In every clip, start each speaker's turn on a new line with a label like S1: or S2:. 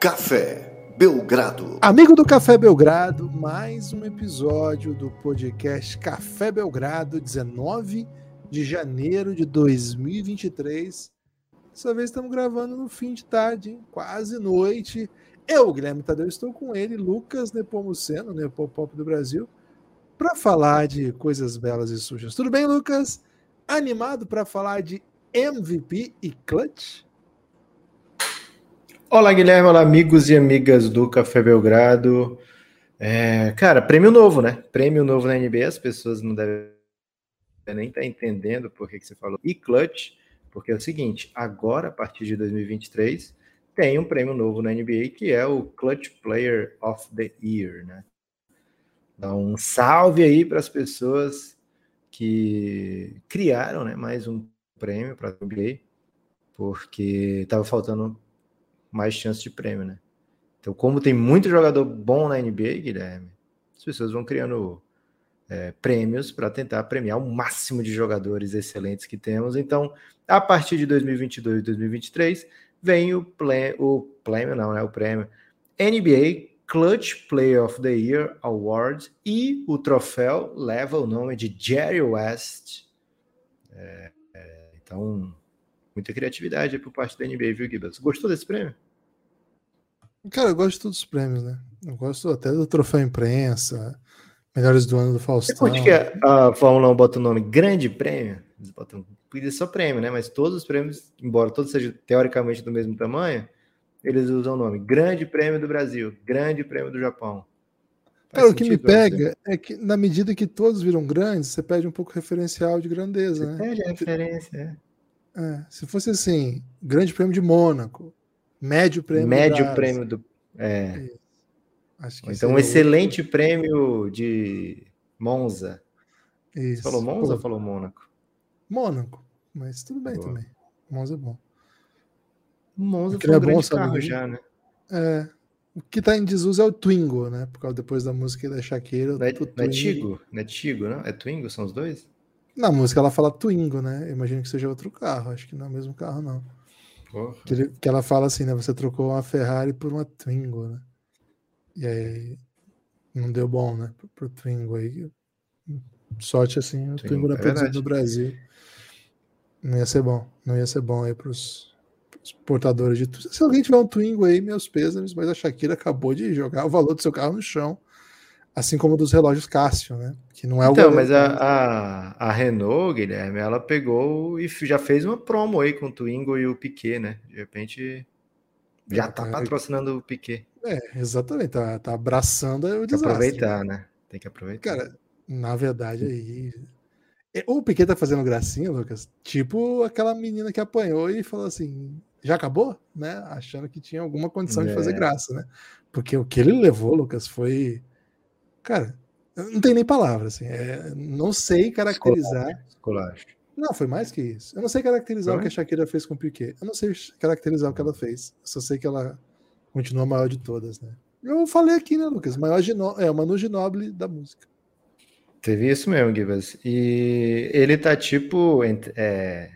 S1: Café Belgrado.
S2: Amigo do Café Belgrado, mais um episódio do podcast Café Belgrado, 19 de janeiro de 2023. Dessa vez estamos gravando no fim de tarde, hein? quase noite. Eu, Guilherme Tadeu, estou com ele, Lucas Nepomuceno, Nepopop do Brasil, para falar de coisas belas e sujas. Tudo bem, Lucas? Animado para falar de MVP e Clutch?
S3: Olá, Guilherme. Olá, amigos e amigas do Café Belgrado. É, cara, prêmio novo, né? Prêmio novo na NBA. As pessoas não devem nem estar tá entendendo por que, que você falou. E Clutch, porque é o seguinte: agora, a partir de 2023, tem um prêmio novo na NBA que é o Clutch Player of the Year, né? Então, um salve aí para as pessoas que criaram né, mais um prêmio para a NBA, porque estava faltando mais chance de prêmio, né? Então, como tem muito jogador bom na NBA, Guilherme, as pessoas vão criando é, prêmios para tentar premiar o máximo de jogadores excelentes que temos. Então, a partir de 2022 e 2023, vem o, play, o prêmio, não, é o prêmio NBA Clutch Player of the Year Award e o troféu leva o nome de Jerry West. É, é, então, muita criatividade por parte da NBA, viu, Gibbs? Gostou desse prêmio?
S2: Cara, eu gosto de todos os prêmios, né? Eu gosto até do troféu imprensa, melhores do ano do Faustão.
S3: Onde que a Fórmula 1 bota o nome Grande Prêmio? Eles botam podia só prêmio, né? Mas todos os prêmios, embora todos sejam teoricamente do mesmo tamanho, eles usam o nome Grande Prêmio do Brasil, Grande Prêmio do Japão.
S2: Cara, o que me pega é que na medida que todos viram grandes, você perde um pouco referencial de grandeza,
S3: você
S2: né?
S3: Perde a referência,
S2: é. É. Se fosse assim, Grande Prêmio de Mônaco, Médio Prêmio
S3: Médio Prêmio do. É. então, um excelente prêmio de Monza. Isso. Você falou Monza Pô. ou falou Mônaco?
S2: Mônaco, mas tudo bem Boa. também. Monza é bom.
S3: Monza foi um é bom, carro já, né?
S2: É. O que tá em desuso é o Twingo, né? Por causa depois da música da Shakira.
S3: Não é, não é Tigo? Não é Tigo, não? É Twingo? São os dois?
S2: Na música ela fala Twingo, né? Eu imagino que seja outro carro. Acho que não é o mesmo carro, não. Que, ele, que, ela fala assim, né? Você trocou uma Ferrari por uma Twingo, né? E aí não deu bom, né? Pro, pro Twingo aí. Sorte assim, o Twingo, Twingo era é produzido no Brasil. Não ia ser bom. Não ia ser bom aí pros, pros portadores de. Se alguém tiver um Twingo aí, meus pêsames, mas a Shakira acabou de jogar o valor do seu carro no chão assim como dos relógios Cássio, né?
S3: Que não é o Então, mas a, a, a, Renault, Guilherme, ela pegou e já fez uma promo aí com o Twingo e o Piquet, né? De repente já tá é, patrocinando o Piquet.
S2: É, exatamente, tá, tá abraçando o
S3: desastre. aproveitar, né? Tem que aproveitar.
S2: Cara, na verdade aí é, o Piquet tá fazendo gracinha, Lucas, tipo aquela menina que apanhou e falou assim, já acabou, né? Achando que tinha alguma condição é. de fazer é. graça, né? Porque o que ele levou, Lucas, foi Cara, não tem nem palavras, assim. É, não sei caracterizar.
S3: Esculacho.
S2: Não, foi mais que isso. Eu não sei caracterizar o que a Shakira fez com o Piquet. Eu não sei caracterizar o que ela fez. Eu só sei que ela continua a maior de todas, né? Eu falei aqui, né, Lucas? Maior Gino... É, o Manu Ginoble da música.
S3: Teve isso mesmo, Gibas. E ele tá tipo. É,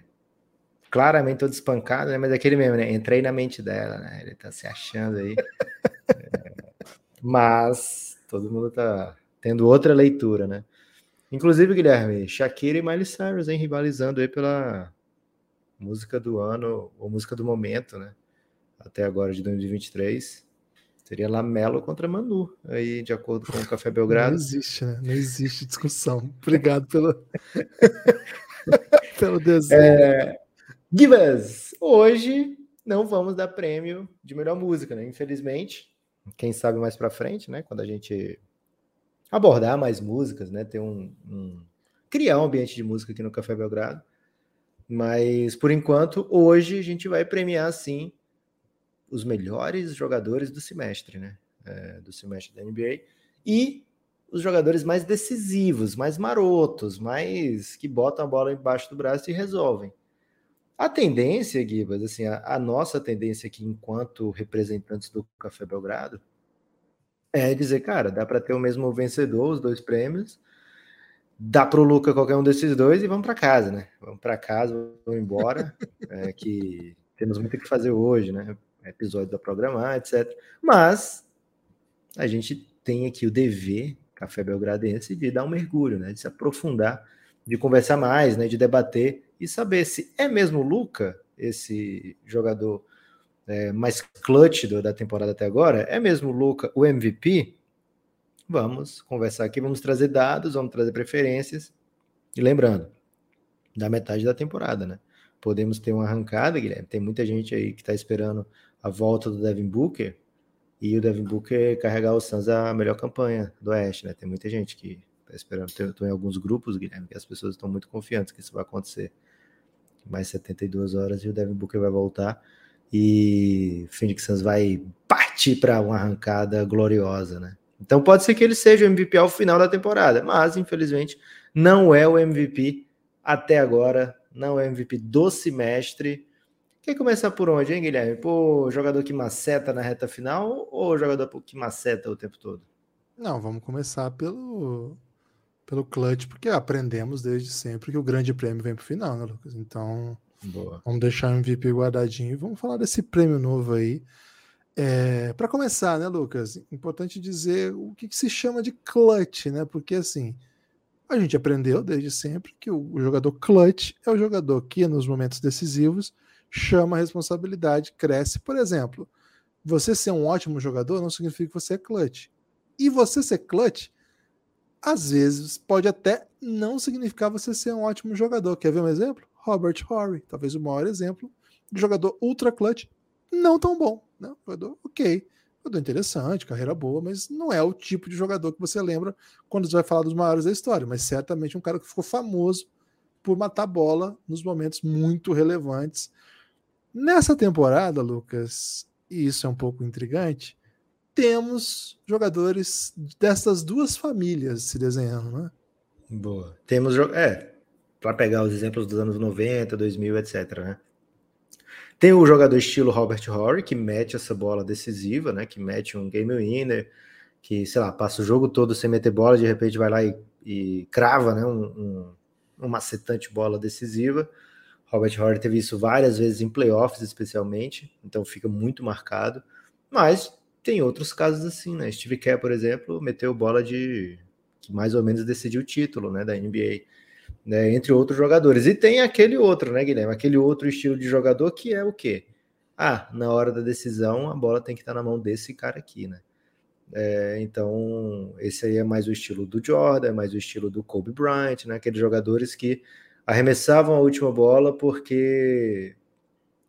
S3: claramente todo espancado, né? Mas é aquele mesmo, né? Entrei na mente dela, né? Ele tá se achando aí. é, mas todo mundo tá tendo outra leitura, né? Inclusive, Guilherme, Shakira e Miley Cyrus, hein, rivalizando aí pela música do ano, ou música do momento, né? Até agora de 2023. Seria Lamelo contra Manu, aí, de acordo com o Café Belgrado.
S2: Não existe, né? Não existe discussão. Obrigado pelo, pelo desenho. É...
S3: Gibas, hoje não vamos dar prêmio de melhor música, né? Infelizmente, quem sabe mais para frente, né? Quando a gente abordar mais músicas, né? Ter um, um, criar um ambiente de música aqui no Café Belgrado. Mas por enquanto, hoje a gente vai premiar sim os melhores jogadores do semestre, né? É, do semestre da NBA e os jogadores mais decisivos, mais marotos, mais que botam a bola embaixo do braço e resolvem. A tendência, Guibas, assim, a, a, nossa tendência aqui, enquanto representantes do Café Belgrado, é dizer, cara, dá para ter o mesmo vencedor, os dois prêmios, dá para o Luca qualquer um desses dois e vamos para casa, né? Vamos para casa, vamos embora, é, que temos muito o que fazer hoje, né? episódios a programar, etc. Mas a gente tem aqui o dever, Café Belgradense, de dar um mergulho, né? De se aprofundar, de conversar mais, né? De debater e saber se é mesmo o Luca, esse jogador é, mais clutch da temporada até agora, é mesmo o Luca o MVP? Vamos conversar aqui, vamos trazer dados, vamos trazer preferências. E lembrando, da metade da temporada, né? Podemos ter uma arrancada, Guilherme. Tem muita gente aí que está esperando a volta do Devin Booker e o Devin Booker carregar o Suns a melhor campanha do Oeste, né? Tem muita gente que está esperando. Estou em alguns grupos, Guilherme, que as pessoas estão muito confiantes que isso vai acontecer. Mais 72 horas e o Devin Booker vai voltar e Phoenix Suns vai partir para uma arrancada gloriosa, né? Então pode ser que ele seja o MVP ao final da temporada, mas infelizmente não é o MVP até agora, não é o MVP do semestre. Quer começar por onde, hein, Guilherme? Por jogador que maceta na reta final ou jogador que maceta o tempo todo?
S2: Não, vamos começar pelo, pelo clutch, porque aprendemos desde sempre que o grande prêmio vem para o final, né, Lucas? Então, Boa. vamos deixar o MVP guardadinho e vamos falar desse prêmio novo aí. É, para começar, né, Lucas? Importante dizer o que, que, se chama de clutch, né? Porque assim, a gente aprendeu desde sempre que o, o jogador clutch é o jogador que, nos momentos decisivos, chama a responsabilidade, cresce. Por exemplo, você ser um ótimo jogador não significa que você é clutch. E você ser clutch, às vezes, pode até não significar você ser um ótimo jogador. Quer ver um exemplo? Robert Horry, talvez o maior exemplo de jogador ultra clutch, não tão bom. Né? Jogador ok, jogador interessante, carreira boa, mas não é o tipo de jogador que você lembra quando você vai falar dos maiores da história, mas certamente um cara que ficou famoso por matar bola nos momentos muito relevantes. Nessa temporada, Lucas, e isso é um pouco intrigante, temos jogadores dessas duas famílias se desenhando, né?
S3: Boa. Temos, é, para pegar os exemplos dos anos 90, 2000, etc, né? Tem o jogador estilo Robert Horry, que mete essa bola decisiva, né? Que mete um game winner, que, sei lá, passa o jogo todo sem meter bola, de repente vai lá e, e crava, né? Um, um, macetante bola decisiva. Robert Horry teve isso várias vezes em playoffs, especialmente, então fica muito marcado. Mas tem outros casos assim, né? Steve Kerr, por exemplo, meteu bola de que mais ou menos decidiu o título, né, da NBA né, entre outros jogadores. E tem aquele outro, né, Guilherme? Aquele outro estilo de jogador que é o quê? Ah, na hora da decisão, a bola tem que estar na mão desse cara aqui, né? É, então, esse aí é mais o estilo do Jordan, é mais o estilo do Kobe Bryant, né? Aqueles jogadores que arremessavam a última bola porque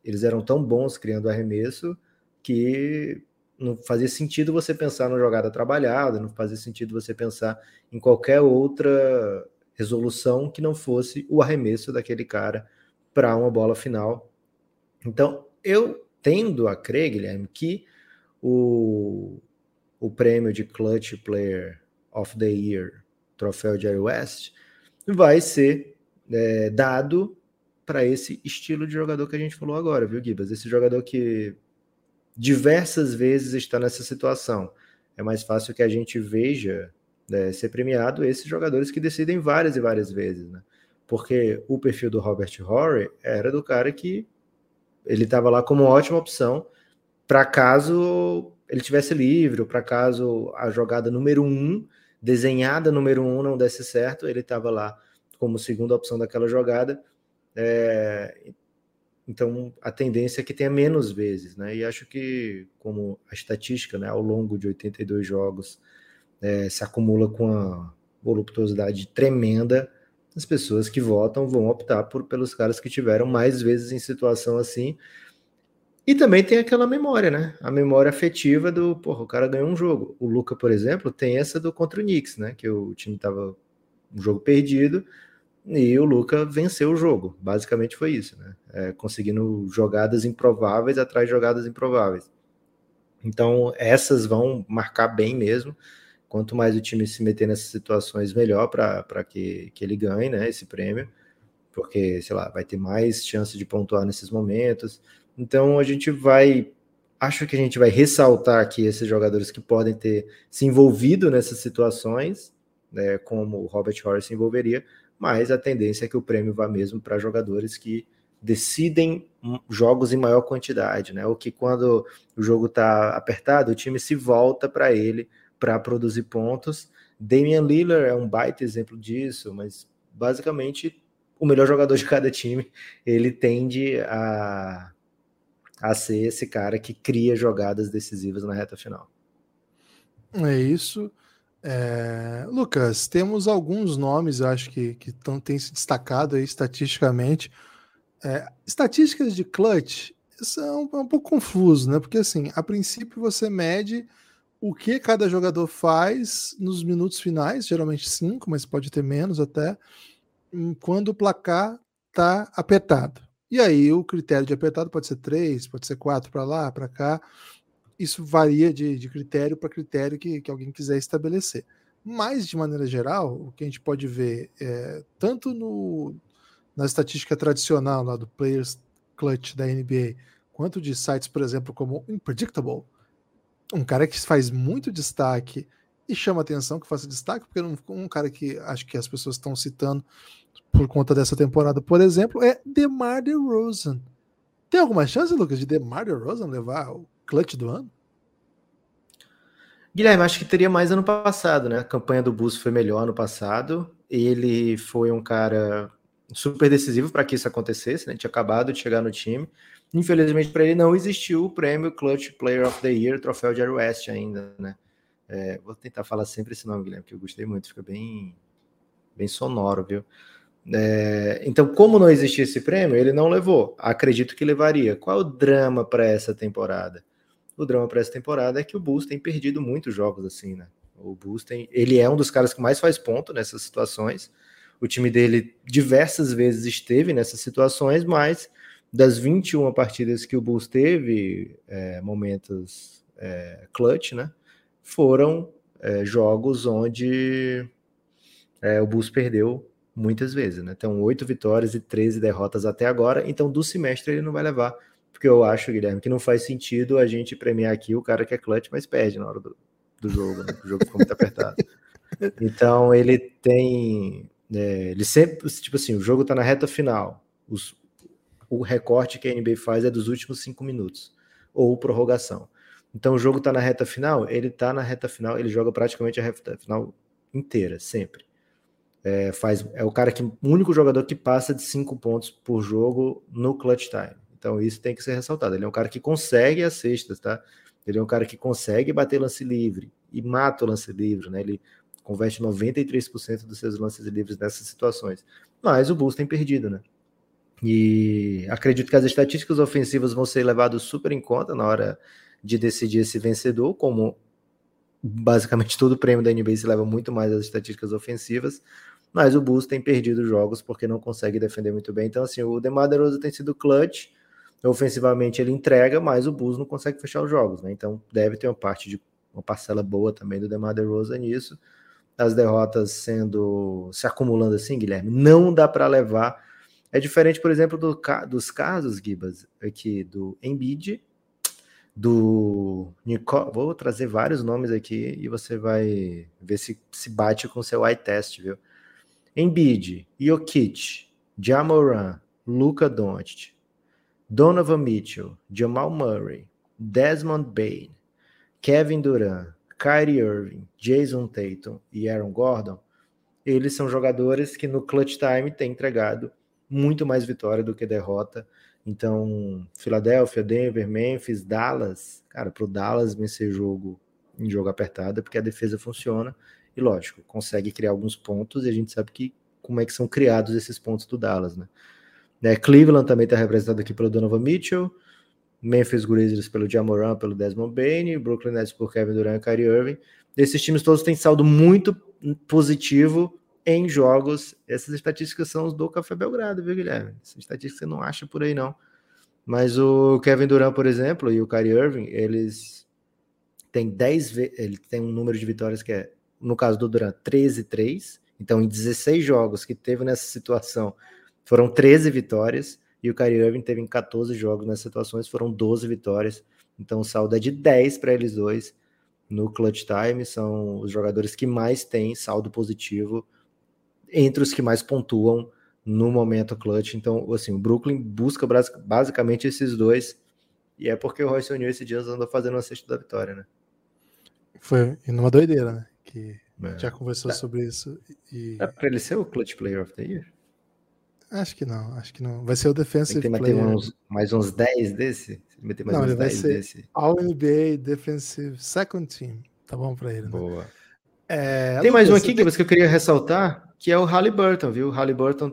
S3: eles eram tão bons criando arremesso que não fazia sentido você pensar na jogada trabalhada, não fazia sentido você pensar em qualquer outra resolução que não fosse o arremesso daquele cara para uma bola final. Então, eu tendo a crer, Guilherme, que o, o prêmio de Clutch Player of the Year, troféu Jerry West, vai ser é, dado para esse estilo de jogador que a gente falou agora, viu, Gibas? Esse jogador que diversas vezes está nessa situação. É mais fácil que a gente veja né, ser premiado esses jogadores que decidem várias e várias vezes, né? Porque o perfil do Robert Horry era do cara que ele estava lá como ótima opção para caso ele tivesse livre, para caso a jogada número um, desenhada número um, não desse certo, ele estava lá como segunda opção daquela jogada. É, então a tendência é que tenha menos vezes, né? E acho que, como a estatística, né, ao longo de 82 jogos, é, se acumula com uma voluptuosidade tremenda, as pessoas que votam vão optar por, pelos caras que tiveram mais vezes em situação assim. E também tem aquela memória, né? A memória afetiva do, porra, o cara ganhou um jogo. O Luca, por exemplo, tem essa do contra o Knicks, né? Que o time tava um jogo perdido e o Luca venceu o jogo. Basicamente foi isso, né? É, conseguindo jogadas improváveis atrás de jogadas improváveis. Então, essas vão marcar bem mesmo. Quanto mais o time se meter nessas situações, melhor para que, que ele ganhe né, esse prêmio, porque, sei lá, vai ter mais chance de pontuar nesses momentos. Então a gente vai. Acho que a gente vai ressaltar aqui esses jogadores que podem ter se envolvido nessas situações, né, como o Robert Horry se envolveria, mas a tendência é que o prêmio vá mesmo para jogadores que decidem jogos em maior quantidade, né? Ou que quando o jogo está apertado, o time se volta para ele para produzir pontos. Damian Lillard é um baita exemplo disso, mas basicamente o melhor jogador de cada time, ele tende a, a ser esse cara que cria jogadas decisivas na reta final.
S2: É isso. É... Lucas, temos alguns nomes, acho que, que tão, têm se destacado aí estatisticamente. É, estatísticas de clutch são é um pouco confuso, né? Porque assim, a princípio você mede o que cada jogador faz nos minutos finais, geralmente cinco, mas pode ter menos até, quando o placar está apertado. E aí o critério de apertado pode ser três, pode ser quatro para lá, para cá. Isso varia de, de critério para critério que, que alguém quiser estabelecer. Mas, de maneira geral, o que a gente pode ver é, tanto no, na estatística tradicional lá do Players Clutch da NBA, quanto de sites, por exemplo, como Unpredictable, um cara que faz muito destaque e chama atenção que faça destaque, porque um cara que acho que as pessoas estão citando por conta dessa temporada, por exemplo, é DeMar DeRozan. Tem alguma chance, Lucas, de DeMar DeRozan levar o clutch do ano?
S3: Guilherme, acho que teria mais ano passado, né? A campanha do Bus foi melhor ano passado. Ele foi um cara super decisivo para que isso acontecesse, né? Tinha acabado de chegar no time. Infelizmente para ele não existiu o prêmio Clutch Player of the Year, troféu Jerry West ainda, né? É, vou tentar falar sempre esse nome, Guilherme, que eu gostei muito, fica bem, bem sonoro, viu? É, então, como não existia esse prêmio, ele não levou. Acredito que levaria. Qual o drama para essa temporada? O drama para essa temporada é que o Bulls tem perdido muitos jogos assim, né? O Bulls tem, ele é um dos caras que mais faz ponto nessas situações. O time dele diversas vezes esteve nessas situações, mas das 21 partidas que o Bulls teve, é, momentos é, clutch, né? foram é, jogos onde é, o Bulls perdeu muitas vezes, né? Então, oito vitórias e 13 derrotas até agora. Então, do semestre ele não vai levar, porque eu acho, Guilherme, que não faz sentido a gente premiar aqui o cara que é clutch, mas perde na hora do, do jogo, né? O jogo ficou muito apertado. Então, ele tem. É, ele sempre, tipo assim, o jogo tá na reta final. Os, o recorte que a NBA faz é dos últimos cinco minutos, ou prorrogação. Então o jogo está na reta final, ele está na reta final, ele joga praticamente a reta final inteira, sempre. É, faz, é o cara que o único jogador que passa de cinco pontos por jogo no clutch time. Então isso tem que ser ressaltado. Ele é um cara que consegue as cestas, tá? Ele é um cara que consegue bater lance livre e mata o lance livre, né? Ele converte 93% dos seus lances livres nessas situações. Mas o Bulls tem perdido, né? E acredito que as estatísticas ofensivas vão ser levadas super em conta na hora de decidir esse vencedor, como basicamente todo prêmio da NBA se leva muito mais às estatísticas ofensivas, mas o Bulls tem perdido jogos porque não consegue defender muito bem. Então, assim, o DeMar DeRozan tem sido clutch, ofensivamente ele entrega, mas o Bulls não consegue fechar os jogos, né? Então, deve ter uma parte de uma parcela boa também do DeMar DeRozan nisso. As derrotas sendo se acumulando assim, Guilherme, não dá para levar. É diferente, por exemplo, do, dos casos, Gibas, aqui do Embiid do Nicole. Vou trazer vários nomes aqui e você vai ver se se bate com seu eye test, viu? Embiid, Jokic, Jamoran, Luca Doncic, Donovan Mitchell, Jamal Murray, Desmond Bain, Kevin Durant, Kyrie Irving, Jason Tatum e Aaron Gordon, eles são jogadores que no clutch time têm entregado muito mais vitória do que derrota então, Filadélfia, Denver, Memphis, Dallas, cara, para o Dallas vencer jogo em jogo apertado, é porque a defesa funciona e, lógico, consegue criar alguns pontos e a gente sabe que como é que são criados esses pontos do Dallas, né? Né Cleveland também está representado aqui pelo Donovan Mitchell, Memphis Grizzlies pelo Jamoran, pelo Desmond Bain, Brooklyn Nets por Kevin Durant e Kyrie Irving. Esses times todos têm saldo muito positivo em jogos. Essas estatísticas são os do Café Belgrado, viu, Guilherme? Essas estatísticas você não acha por aí, não. Mas o Kevin Durant, por exemplo, e o Kyrie Irving, eles têm 10 ele tem um número de vitórias que é, no caso do Durant, 13-3. Então, em 16 jogos que teve nessa situação, foram 13 vitórias. E o Kyrie Irving teve em 14 jogos nessas situações, foram 12 vitórias. Então, o saldo é de 10 para eles dois no clutch time. São os jogadores que mais têm saldo positivo entre os que mais pontuam no momento clutch. Então, assim, o Brooklyn busca basicamente esses dois. E é porque o Royce O'Neal esse dia andou fazendo o sexta da vitória, né?
S2: Foi numa doideira, né? Que é. já conversou é. sobre isso. E...
S3: É pra ele ser o Clutch Player of the Year?
S2: Acho que não, acho que não. Vai ser o Defensive
S3: Tem que
S2: Player.
S3: Uns, mais uns 10 desse?
S2: Mais não, ele vai ser desse. All NBA Defensive Second Team. Tá bom pra ele, né?
S3: Boa. É, tem mais um aqui tem... que eu queria ressaltar, que é o Halliburton, viu? O Halliburton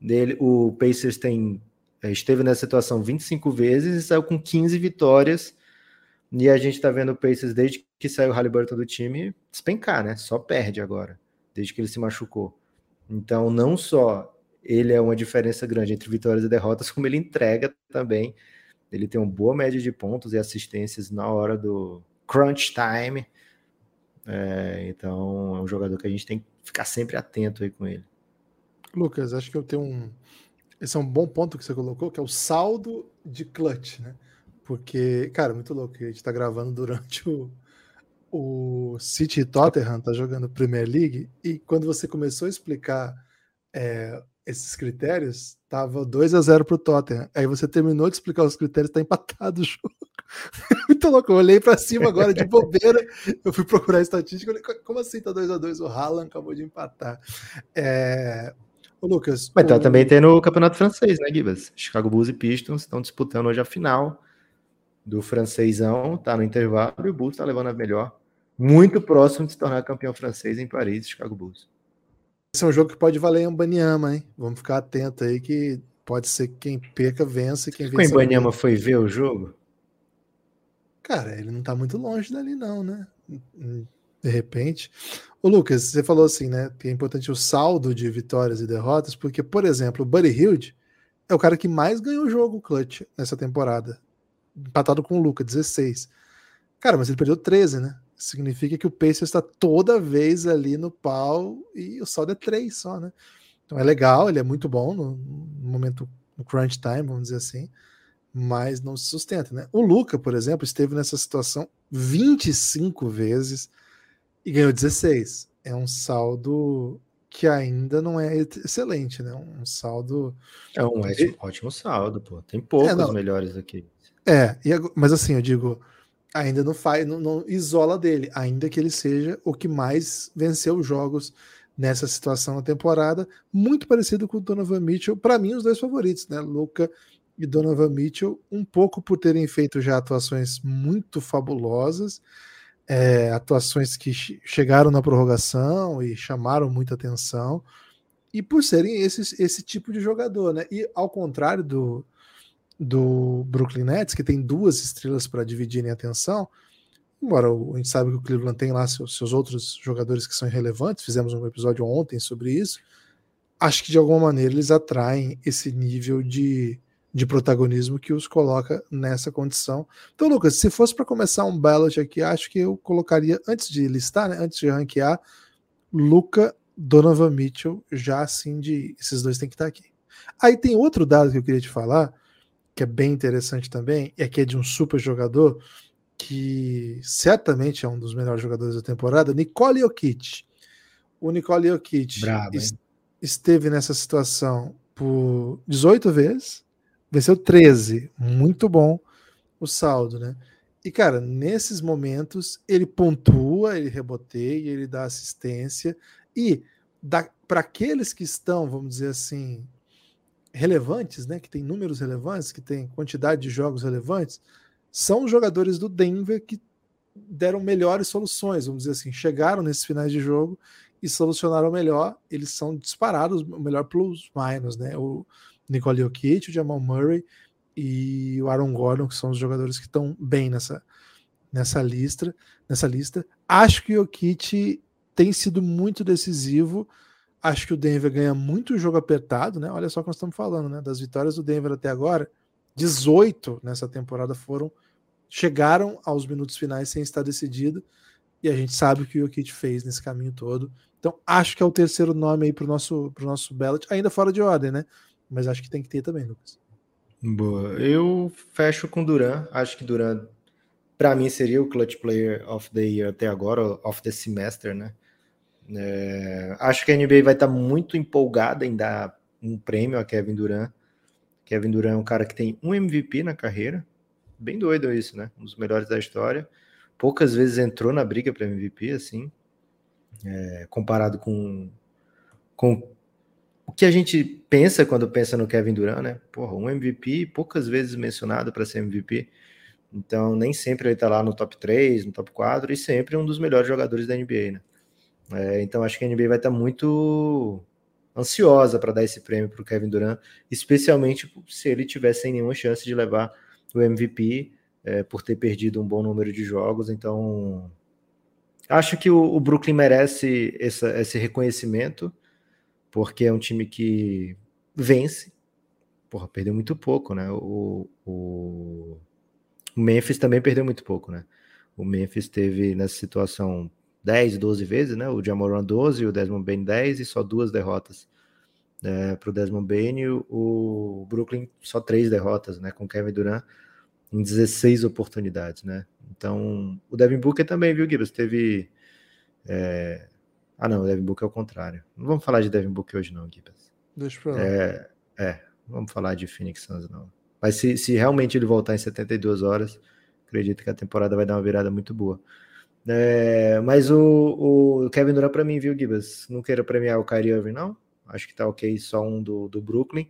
S3: dele, o Pacers tem esteve nessa situação 25 vezes e saiu com 15 vitórias. E a gente tá vendo o Pacers desde que saiu o Halliburton do time despencar, né? Só perde agora, desde que ele se machucou. Então, não só ele é uma diferença grande entre vitórias e derrotas, como ele entrega também. Ele tem uma boa média de pontos e assistências na hora do crunch time. É, então, é um jogador que a gente tem que ficar sempre atento aí com ele.
S2: Lucas, acho que eu tenho um. Esse é um bom ponto que você colocou, que é o saldo de clutch, né? Porque, cara, muito louco. A gente tá gravando durante o, o City Tottenham, tá jogando Premier League, e quando você começou a explicar é, esses critérios, tava 2 a 0 pro Tottenham. Aí você terminou de explicar os critérios, tá empatado o jogo. Muito louco. Eu olhei para cima agora de bobeira. Eu fui procurar a estatística. Falei, como assim tá 2 a 2 O Haaland acabou de empatar. É... Ô, Lucas.
S3: Mas tá o... também tem no Campeonato Francês, né, Gibas? Chicago Bulls e Pistons estão disputando hoje a final do francêsão. Tá no intervalo e o Bulls tá levando a melhor. Muito próximo de se tornar campeão francês em Paris, Chicago Bulls.
S2: Esse é um jogo que pode valer em Banyama, hein? Vamos ficar atento aí que pode ser que quem perca vença. Quem
S3: vence. O Banyama foi ver o jogo?
S2: Cara, ele não tá muito longe dali, não, né? De repente. Ô, Lucas, você falou assim, né? Que é importante o saldo de vitórias e derrotas, porque, por exemplo, o Buddy Hilde é o cara que mais ganhou o jogo clutch nessa temporada. Empatado com o Luca, 16. Cara, mas ele perdeu 13, né? Significa que o Pacers está toda vez ali no pau e o saldo é 3 só, né? Então é legal, ele é muito bom no, no momento, no crunch time, vamos dizer assim, mas não se sustenta, né? O Luca, por exemplo, esteve nessa situação 25 vezes e ganhou 16. É um saldo que ainda não é excelente, né? Um saldo.
S3: É um ótimo saldo, pô. Tem poucos é, melhores aqui.
S2: É, mas assim, eu digo, ainda não faz, não, não, isola dele, ainda que ele seja o que mais venceu jogos nessa situação na temporada, muito parecido com o Donovan Mitchell, para mim os dois favoritos, né? Luca e Donovan Mitchell, um pouco por terem feito já atuações muito fabulosas, é, atuações que chegaram na prorrogação e chamaram muita atenção, e por serem esse, esse tipo de jogador, né? E ao contrário do, do Brooklyn Nets, que tem duas estrelas para dividirem a atenção, embora a gente sabe que o Cleveland tem lá seus, seus, outros jogadores que são irrelevantes, fizemos um episódio ontem sobre isso, acho que de alguma maneira eles atraem esse nível de, de protagonismo que os coloca nessa condição. Então, Lucas, se fosse para começar um ballot aqui, acho que eu colocaria, antes de listar, né, antes de ranquear, Luca, Donovan Mitchell, já assim de esses dois têm que estar aqui. Aí tem outro dado que eu queria te falar, que é bem interessante também, é que é de um super jogador que certamente é um dos melhores jogadores da temporada, Nicole Jokic. O Nicole Jokic Bravo, est esteve nessa situação por 18 vezes, venceu 13, muito bom o saldo, né? E cara, nesses momentos ele pontua, ele reboteia, ele dá assistência e para aqueles que estão, vamos dizer assim, relevantes, né, que tem números relevantes, que tem quantidade de jogos relevantes, são os jogadores do Denver que deram melhores soluções, vamos dizer assim, chegaram nesses finais de jogo e solucionaram melhor. Eles são disparados o melhor plus minus, né? O Nicole Jokic, o Jamal Murray e o Aaron Gordon, que são os jogadores que estão bem nessa nessa lista, nessa lista. Acho que o Jokic tem sido muito decisivo Acho que o Denver ganha muito jogo apertado, né? Olha só o que nós estamos falando, né? Das vitórias do Denver até agora, 18 nessa temporada foram chegaram aos minutos finais sem estar decidido. E a gente sabe o que o Jokic fez nesse caminho todo. Então, acho que é o terceiro nome aí para o nosso, pro nosso ballot, ainda fora de ordem, né? Mas acho que tem que ter também, Lucas.
S3: Boa. Eu fecho com Duran. Acho que Duran, para mim, seria o clutch player of the year até agora, of the semester, né? É, acho que a NBA vai estar muito empolgada em dar um prêmio a Kevin Durant. Kevin Durant é um cara que tem um MVP na carreira. Bem doido isso, né? Um dos melhores da história. Poucas vezes entrou na briga para MVP, assim, é, comparado com, com o que a gente pensa quando pensa no Kevin Durant, né? Porra, um MVP poucas vezes mencionado para ser MVP. Então, nem sempre ele está lá no top 3, no top 4, e sempre um dos melhores jogadores da NBA, né? É, então, acho que a NBA vai estar tá muito ansiosa para dar esse prêmio para o Kevin Durant, especialmente se ele tiver sem nenhuma chance de levar o MVP é, por ter perdido um bom número de jogos. Então, acho que o, o Brooklyn merece essa, esse reconhecimento porque é um time que vence. Porra, perdeu muito pouco, né? O, o, o Memphis também perdeu muito pouco, né? O Memphis teve nessa situação 10, 12 vezes, né? O Jamoran 12, o Desmond Bain 10 e só duas derrotas né, para o Desmond Bain. O Brooklyn só três derrotas, né? Com Kevin Durant em 16 oportunidades, né? Então, o Devin Booker também, viu, Gibbs? Teve é, ah, não, o Devin Booker é o contrário. Não vamos falar de Devin Booker hoje, não, Gibbs.
S2: Deixa pra lá.
S3: É, é, vamos falar de Phoenix Suns, não. Mas se, se realmente ele voltar em 72 horas, acredito que a temporada vai dar uma virada muito boa. É, mas o, o, Kevin Durant, para mim, viu, Gibbs? Não queira premiar o Kyrie Irving, não. Acho que tá ok só um do, do Brooklyn.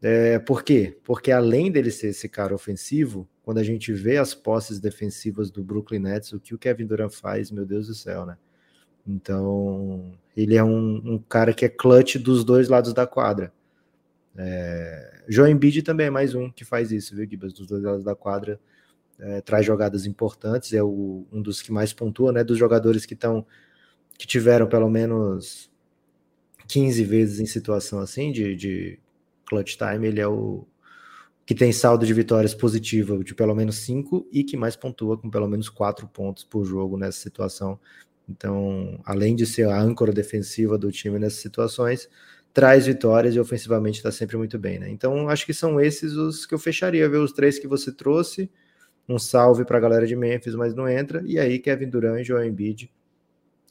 S3: É, por quê? Porque além dele ser esse cara ofensivo, quando a gente vê as posses defensivas do Brooklyn Nets, o que o Kevin Durant faz, meu Deus do céu, né? Então, ele é um, um cara que é clutch dos dois lados da quadra. É, João Embiid também é mais um que faz isso, viu, Gibas? Dos dois lados da quadra, é, traz jogadas importantes, é o, um dos que mais pontua, né? Dos jogadores que estão que tiveram pelo menos 15 vezes em situação assim de, de clutch time, ele é o que tem saldo de vitórias positivo de pelo menos 5 e que mais pontua com pelo menos 4 pontos por jogo nessa situação. Então, além de ser a âncora defensiva do time nessas situações, traz vitórias e ofensivamente está sempre muito bem, né? Então, acho que são esses os que eu fecharia, ver os três que você trouxe. Um salve para a galera de Memphis, mas não entra. E aí, Kevin Durant e Joel Embiid.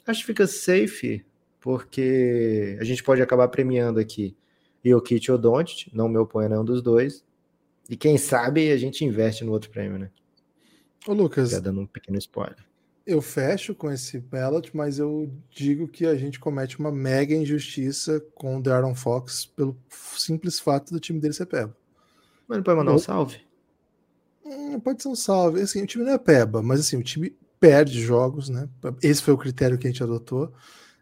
S3: Acho que fica safe, porque a gente pode acabar premiando aqui Jokic ou Doncic, não me oponho a nenhum dos dois. E quem sabe a gente investe no outro prêmio, né?
S2: Ô, Lucas.
S3: Já dando um pequeno spoiler.
S2: Eu fecho com esse ballot, mas eu digo que a gente comete uma mega injustiça com o Darren Fox pelo simples fato do time dele ser peba.
S3: Mas não pode mandar um salve?
S2: Hum, pode ser um salve. Assim, o time não é peba, mas assim, o time perde jogos, né? Esse foi o critério que a gente adotou.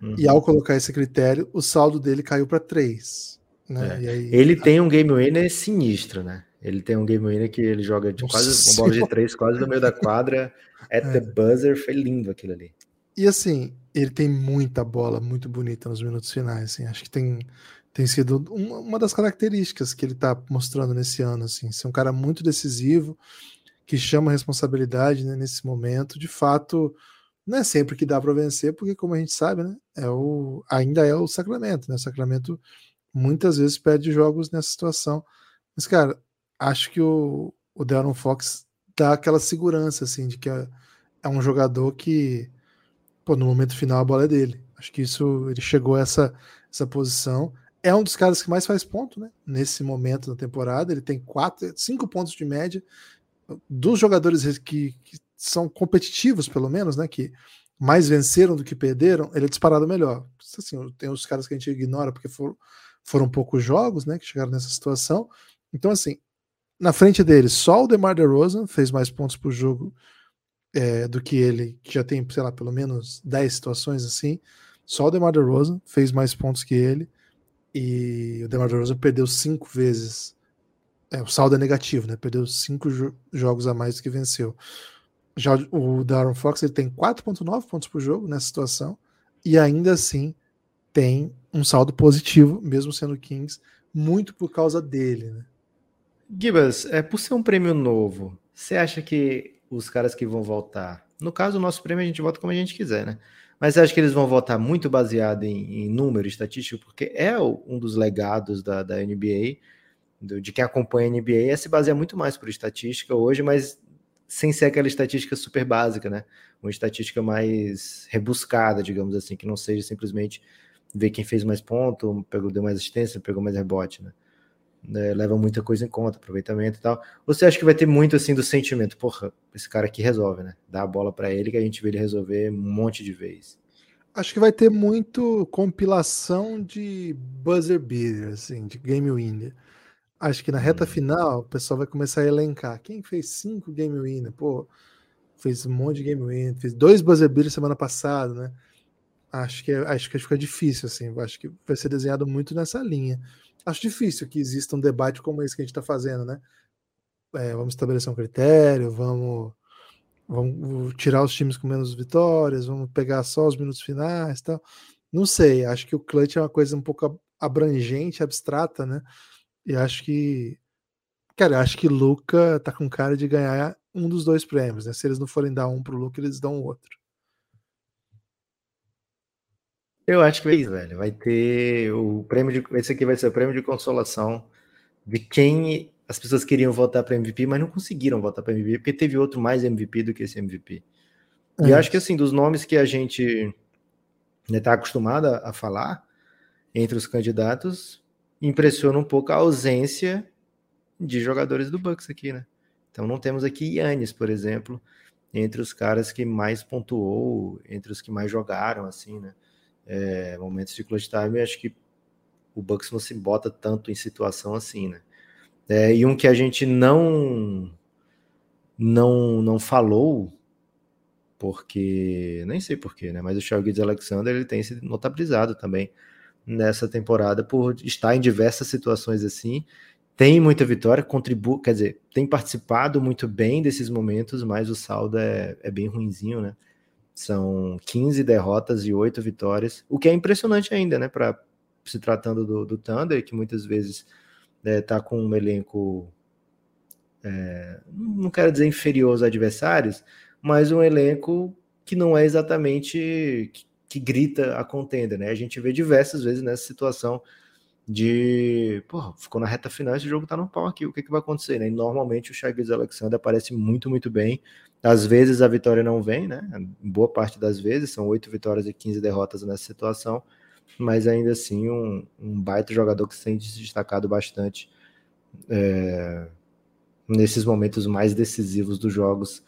S2: Uhum. E ao colocar esse critério, o saldo dele caiu para 3. Né?
S3: É. Aí, ele tem um game winner sinistro, né? Ele tem um game winner que ele joga de quase um bola de três, quase no meio da quadra. At é. the buzzer foi lindo aquilo ali.
S2: E assim, ele tem muita bola muito bonita nos minutos finais. Assim, acho que tem, tem sido uma, das características que ele está mostrando nesse ano. Assim, ser um cara muito decisivo, que chama responsabilidade né, nesse momento. De fato, não é sempre que dá para vencer, porque, como a gente sabe, né, é o, ainda é o Sacramento. Né? O Sacramento muitas vezes perde jogos nessa situação. Mas, cara, acho que o, o Darren Fox dá aquela segurança, assim, de que é, é um jogador que, pô, no momento final a bola é dele. Acho que isso, ele chegou a essa, essa posição. É um dos caras que mais faz ponto, né? Nesse momento da temporada, ele tem quatro, cinco pontos de média. Dos jogadores que, que são competitivos, pelo menos, né? Que mais venceram do que perderam, ele é disparado melhor. Assim, tem os caras que a gente ignora porque foram, foram poucos jogos, né? Que chegaram nessa situação. Então, assim, na frente dele, só o DeMar DeRozan fez mais pontos por jogo é, do que ele, que já tem, sei lá, pelo menos 10 situações assim. Só o DeMar DeRozan fez mais pontos que ele. E o DeMar DeRozan perdeu cinco vezes. É, o saldo é negativo, né? Perdeu cinco jo jogos a mais do que venceu. Já o Darren Fox ele tem 4.9 pontos por jogo nessa situação e ainda assim tem um saldo positivo, mesmo sendo Kings, muito por causa dele, né?
S3: Gibas, é, por ser um prêmio novo, você acha que os caras que vão votar, no caso, o nosso prêmio a gente vota como a gente quiser, né? Mas acha que eles vão votar muito baseado em, em número estatístico? Porque é um dos legados da, da NBA, do, de quem acompanha a NBA, é se basear muito mais por estatística hoje, mas sem ser aquela estatística super básica, né? Uma estatística mais rebuscada, digamos assim, que não seja simplesmente ver quem fez mais ponto, pegou, deu mais assistência, pegou mais rebote, né? É, leva muita coisa em conta, aproveitamento e tal. Você acha que vai ter muito assim do sentimento, porra, esse cara aqui resolve, né? Dá a bola para ele que a gente vê ele resolver um monte de vezes.
S2: Acho que vai ter muito compilação de buzzer beater, assim, de game winner. Acho que na reta hum. final o pessoal vai começar a elencar quem fez cinco game winner, pô, fez um monte de game winner, fez dois buzzer beaters semana passada, né? Acho que é, acho que fica difícil assim, acho que vai ser desenhado muito nessa linha. Acho difícil que exista um debate como esse que a gente está fazendo, né? É, vamos estabelecer um critério, vamos vamos tirar os times com menos vitórias, vamos pegar só os minutos finais, tal. Não sei, acho que o clutch é uma coisa um pouco abrangente, abstrata, né? E acho que cara, acho que Luca tá com cara de ganhar um dos dois prêmios, né? Se eles não forem dar um pro Luca, eles dão o outro.
S3: Eu acho que é isso, velho. Vai ter o prêmio de. Esse aqui vai ser o prêmio de consolação de quem as pessoas queriam votar para MVP, mas não conseguiram votar para MVP, porque teve outro mais MVP do que esse MVP. É. E acho que assim, dos nomes que a gente está né, acostumado a falar entre os candidatos, impressiona um pouco a ausência de jogadores do Bucks aqui, né? Então não temos aqui Yannis, por exemplo, entre os caras que mais pontuou, entre os que mais jogaram, assim, né? É, momentos de clutch time, acho que o Bucks não se bota tanto em situação assim, né? É, e um que a gente não não não falou porque nem sei porquê, né? Mas o Charles Alexander ele tem se notabilizado também nessa temporada por estar em diversas situações assim. Tem muita vitória, contribui, quer dizer, tem participado muito bem desses momentos, mas o saldo é, é bem ruinzinho, né? São 15 derrotas e 8 vitórias, o que é impressionante ainda, né? Para se tratando do, do Thunder, que muitas vezes está né, com um elenco, é, não quero dizer inferior aos adversários, mas um elenco que não é exatamente que, que grita a contenda, né? A gente vê diversas vezes nessa situação de, porra, ficou na reta final, esse jogo tá no pau aqui, o que, que vai acontecer, né? E normalmente o Shai Alexander aparece muito, muito bem. Às vezes a vitória não vem, né? Boa parte das vezes, são oito vitórias e 15 derrotas nessa situação mas ainda assim um, um baita jogador que tem se destacado bastante é, nesses momentos mais decisivos dos jogos.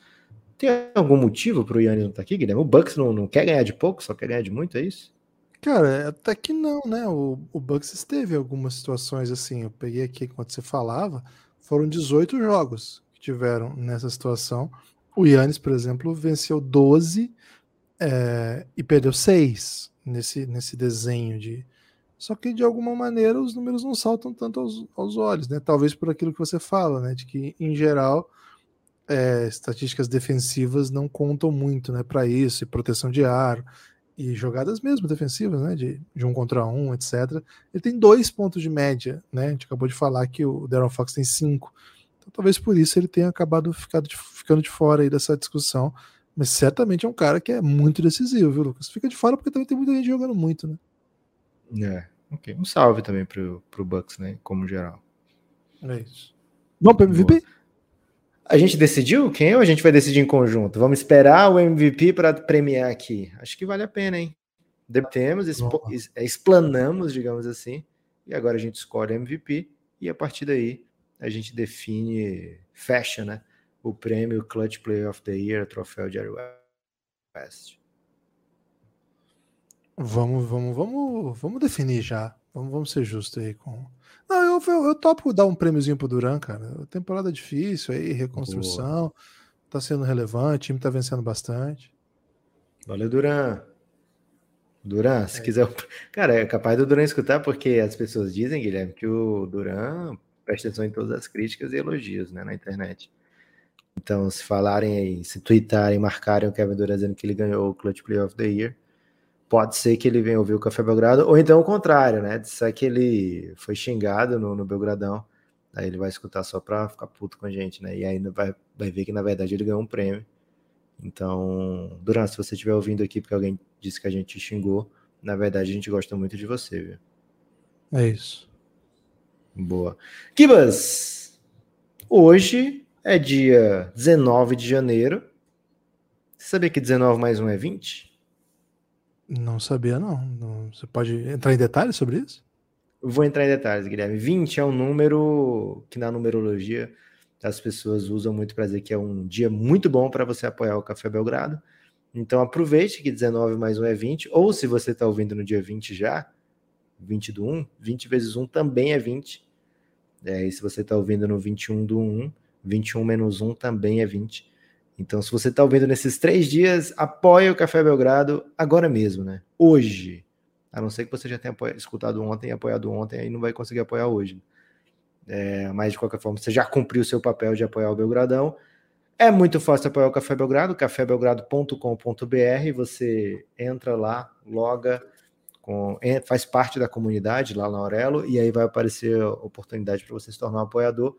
S3: Tem algum motivo para o Yannis não estar tá aqui, Guilherme? O Bucks não, não quer ganhar de pouco, só quer ganhar de muito, é isso?
S2: Cara, até que não, né? O, o Bucks esteve em algumas situações assim. Eu peguei aqui enquanto você falava, foram 18 jogos que tiveram nessa situação. O Yannis, por exemplo, venceu 12 é, e perdeu 6 nesse, nesse desenho de. Só que de alguma maneira os números não saltam tanto aos, aos olhos, né? Talvez por aquilo que você fala, né? De que, em geral, é, estatísticas defensivas não contam muito né, para isso, e proteção de ar, e jogadas mesmo defensivas, né? De, de um contra um, etc. Ele tem dois pontos de média, né? A gente acabou de falar que o Darren Fox tem cinco. Então, talvez por isso ele tenha acabado ficado de, ficando de fora aí dessa discussão mas certamente é um cara que é muito decisivo, viu, Lucas? Fica de fora porque também tem muita gente jogando muito, né?
S3: É, ok. Um salve também pro, pro Bucks, né? Como geral.
S2: É isso. Vamos pro MVP? Boa.
S3: A gente decidiu quem ou a gente vai decidir em conjunto? Vamos esperar o MVP para premiar aqui. Acho que vale a pena, hein? Debatemos, expo, é, explanamos, digamos assim, e agora a gente escolhe o MVP e a partir daí a gente define, fecha, né? o prêmio Clutch Player of the Year, troféu Jerry West.
S2: Vamos, vamos, vamos, vamos definir já. Vamos, vamos ser justos aí com. Não, eu, eu, eu topo dar um prêmiozinho pro Duran, cara. Temporada difícil aí, reconstrução. Boa. Tá sendo relevante, o time tá vencendo bastante.
S3: Valeu, Duran. Duran, se é. quiser. Cara, é capaz do Duran escutar, porque as pessoas dizem, Guilherme, que o Duran presta atenção em todas as críticas e elogios né, na internet. Então, se falarem aí, se tweetarem, marcarem o Kevin Durant dizendo que ele ganhou o Clutch Play of the Year, pode ser que ele venha ouvir o Café Belgrado, ou então o contrário, né? Disser que ele foi xingado no, no Belgradão, aí ele vai escutar só pra ficar puto com a gente, né? E aí vai, vai ver que na verdade ele ganhou um prêmio. Então, Durant, se você estiver ouvindo aqui porque alguém disse que a gente xingou, na verdade a gente gosta muito de você, viu?
S2: É isso.
S3: Boa. Kibas, hoje é dia 19 de janeiro. Você sabia que 19 mais 1 é 20?
S2: Não sabia, não. Você pode entrar em detalhes sobre isso?
S3: Vou entrar em detalhes, Guilherme. 20 é um número que na numerologia as pessoas usam muito para dizer que é um dia muito bom para você apoiar o Café Belgrado. Então aproveite que 19 mais 1 é 20, ou se você está ouvindo no dia 20 já, 20 do 1, 20 vezes 1 também é 20. É, e se você está ouvindo no 21 do 1, 21 menos 1 também é 20. Então, se você está ouvindo nesses três dias, apoie o Café Belgrado agora mesmo, né? Hoje. A não ser que você já tenha escutado ontem apoiado ontem, aí não vai conseguir apoiar hoje. É, mas, de qualquer forma, você já cumpriu o seu papel de apoiar o Belgradão. É muito fácil apoiar o Café Belgrado, cafébelgrado.com.br. Você entra lá, loga, com, faz parte da comunidade lá na Aurelo, e aí vai aparecer a oportunidade para você se tornar um apoiador.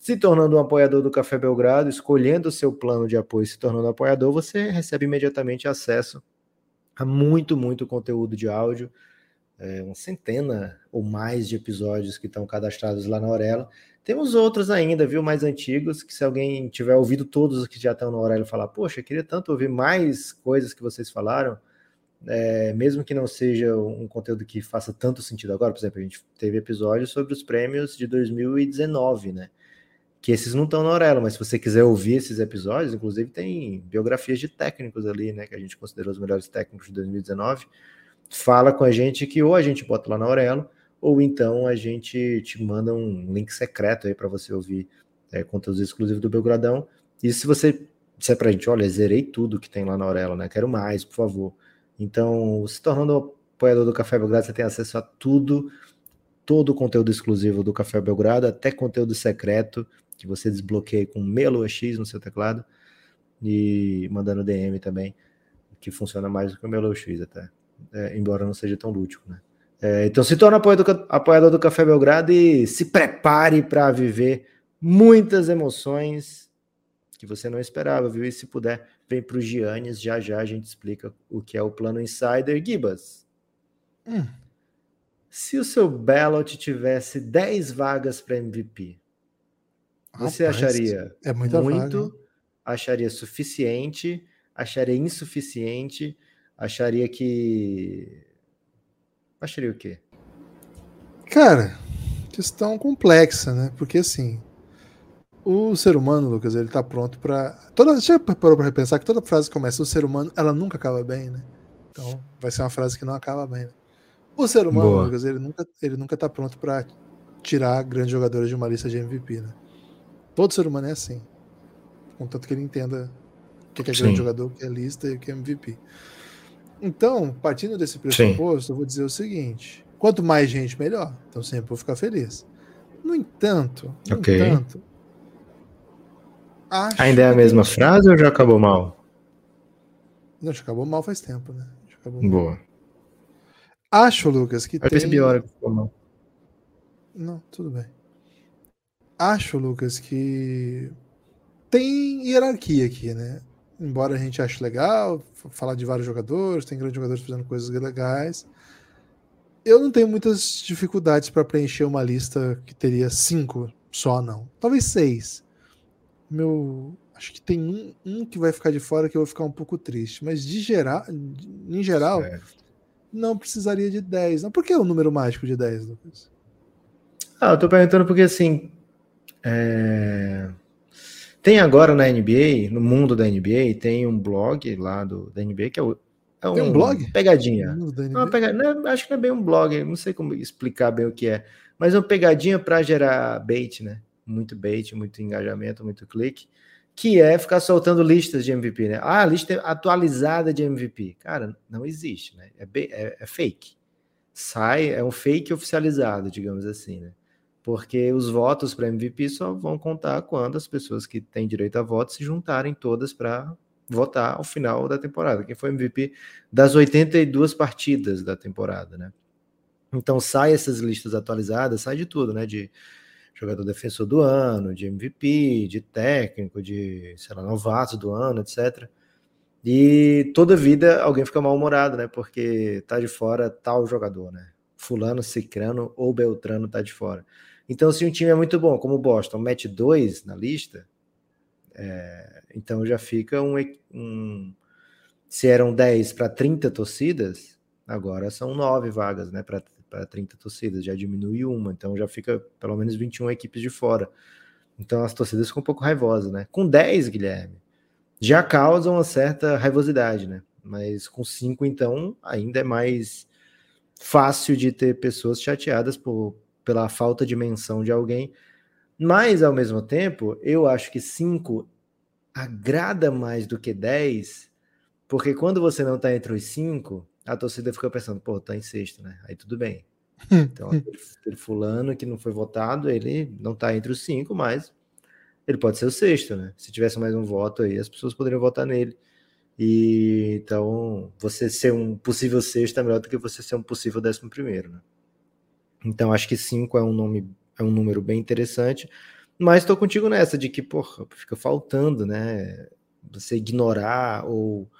S3: Se tornando um apoiador do Café Belgrado, escolhendo o seu plano de apoio, se tornando um apoiador, você recebe imediatamente acesso a muito, muito conteúdo de áudio, é, uma centena ou mais de episódios que estão cadastrados lá na Aurelo. Temos outros ainda, viu, mais antigos, que se alguém tiver ouvido todos os que já estão na Aurelo falar, poxa, queria tanto ouvir mais coisas que vocês falaram, é, mesmo que não seja um conteúdo que faça tanto sentido agora, por exemplo, a gente teve episódios sobre os prêmios de 2019, né? Que esses não estão na Aurelo, mas se você quiser ouvir esses episódios, inclusive tem biografias de técnicos ali, né? Que a gente considerou os melhores técnicos de 2019. Fala com a gente que ou a gente bota lá na Aurelo, ou então a gente te manda um link secreto aí para você ouvir é, conteúdos exclusivos do Belgradão. E se você disser para a gente, olha, zerei tudo que tem lá na Aurelo, né? Quero mais, por favor então, se tornando apoiador do Café Belgrado, você tem acesso a tudo, todo o conteúdo exclusivo do Café Belgrado, até conteúdo secreto, que você desbloqueia com Melo X no seu teclado, e mandando DM também, que funciona mais do que o Melo X até, é, embora não seja tão lúdico, né? É, então se torna apoiador, apoiador do Café Belgrado e se prepare para viver muitas emoções que você não esperava, viu? E se puder, vem para o Giannis, já já a gente explica o que é o plano Insider. Gibas, hum. se o seu ballot tivesse 10 vagas para MVP, você Rapaz, acharia
S2: é muito, vaga,
S3: acharia suficiente, acharia insuficiente, acharia que... Acharia o quê?
S2: Cara, questão complexa, né? Porque assim, o ser humano, Lucas, ele tá pronto para toda já parou para repensar que toda frase que começa o ser humano, ela nunca acaba bem, né? Então, vai ser uma frase que não acaba bem. Né? O ser humano, Boa. Lucas, ele nunca ele nunca tá pronto para tirar grandes jogadores de uma lista de MVP, né? Todo ser humano é assim. Contanto que ele entenda o que é Sim. grande jogador, o que é lista e o que é MVP. Então, partindo desse pressuposto, Sim. eu vou dizer o seguinte: quanto mais gente, melhor. Então sempre vou ficar feliz. No entanto, no okay. entanto,
S3: Ainda é a mesma que... frase ou já acabou mal?
S2: Não, já acabou mal faz tempo, né?
S3: Boa.
S2: Acho, Lucas, que
S3: Vai tem... perceber a hora que ficou mal.
S2: Não, tudo bem. Acho, Lucas, que tem hierarquia aqui, né? Embora a gente ache legal falar de vários jogadores, tem grandes jogadores fazendo coisas legais. Eu não tenho muitas dificuldades para preencher uma lista que teria cinco só, não. Talvez seis meu. Acho que tem um, um, que vai ficar de fora que eu vou ficar um pouco triste. Mas de geral, em geral, certo. não precisaria de 10. Não. Por que o número mágico de 10, Lucas?
S3: Ah, eu tô perguntando porque assim. É... Tem agora na NBA, no mundo da NBA, tem um blog lá do, da NBA que é, o,
S2: é um, um blog?
S3: Pegadinha. Não, pega, não, acho que não é bem um blog, não sei como explicar bem o que é. Mas é uma pegadinha para gerar bait, né? muito bait, muito engajamento, muito clique, que é ficar soltando listas de MVP, né? Ah, lista atualizada de MVP. Cara, não existe, né? É, é, é fake. Sai, é um fake oficializado, digamos assim, né? Porque os votos para MVP só vão contar quando as pessoas que têm direito a voto se juntarem todas para votar ao final da temporada. Quem foi MVP das 82 partidas da temporada, né? Então sai essas listas atualizadas, sai de tudo, né? De jogador defensor do ano, de MVP, de técnico, de, sei lá, novato do ano, etc. E toda vida alguém fica mal-humorado, né? Porque tá de fora tal jogador, né? Fulano, Cicrano ou Beltrano tá de fora. Então, se um time é muito bom, como o Boston, mete dois na lista, é, então já fica um, um, se eram 10 para 30 torcidas, agora são 9 vagas, né, para 30 torcidas, já diminui uma, então já fica pelo menos 21 equipes de fora. Então as torcidas ficam um pouco raivosas, né? Com 10, Guilherme, já causa uma certa raivosidade, né? Mas com 5, então, ainda é mais fácil de ter pessoas chateadas por, pela falta de menção de alguém. Mas, ao mesmo tempo, eu acho que 5 agrada mais do que 10, porque quando você não está entre os 5, a torcida fica pensando, pô, tá em sexto, né? Aí tudo bem. Então, aquele fulano que não foi votado, ele não está entre os cinco, mas ele pode ser o sexto, né? Se tivesse mais um voto aí, as pessoas poderiam votar nele. E então, você ser um possível sexto é melhor do que você ser um possível décimo primeiro, né? Então, acho que cinco é um nome, é um número bem interessante. Mas estou contigo nessa de que, porra, fica faltando, né? Você ignorar ou,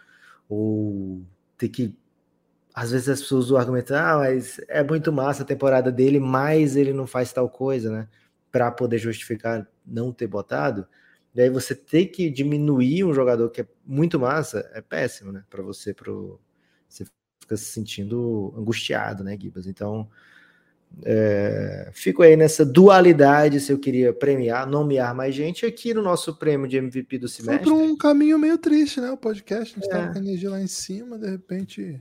S3: ou ter que. Às vezes as pessoas argumentam, ah, mas é muito massa a temporada dele, mas ele não faz tal coisa, né? Para poder justificar não ter botado, e aí você ter que diminuir um jogador que é muito massa é péssimo, né? Para você, pro você fica se sentindo angustiado, né, Gibas? Então, é, fico aí nessa dualidade se eu queria premiar, nomear mais gente aqui no nosso prêmio de MVP do semestre.
S2: Foi para um caminho meio triste, né? O podcast, a gente é. com a energia lá em cima, de repente.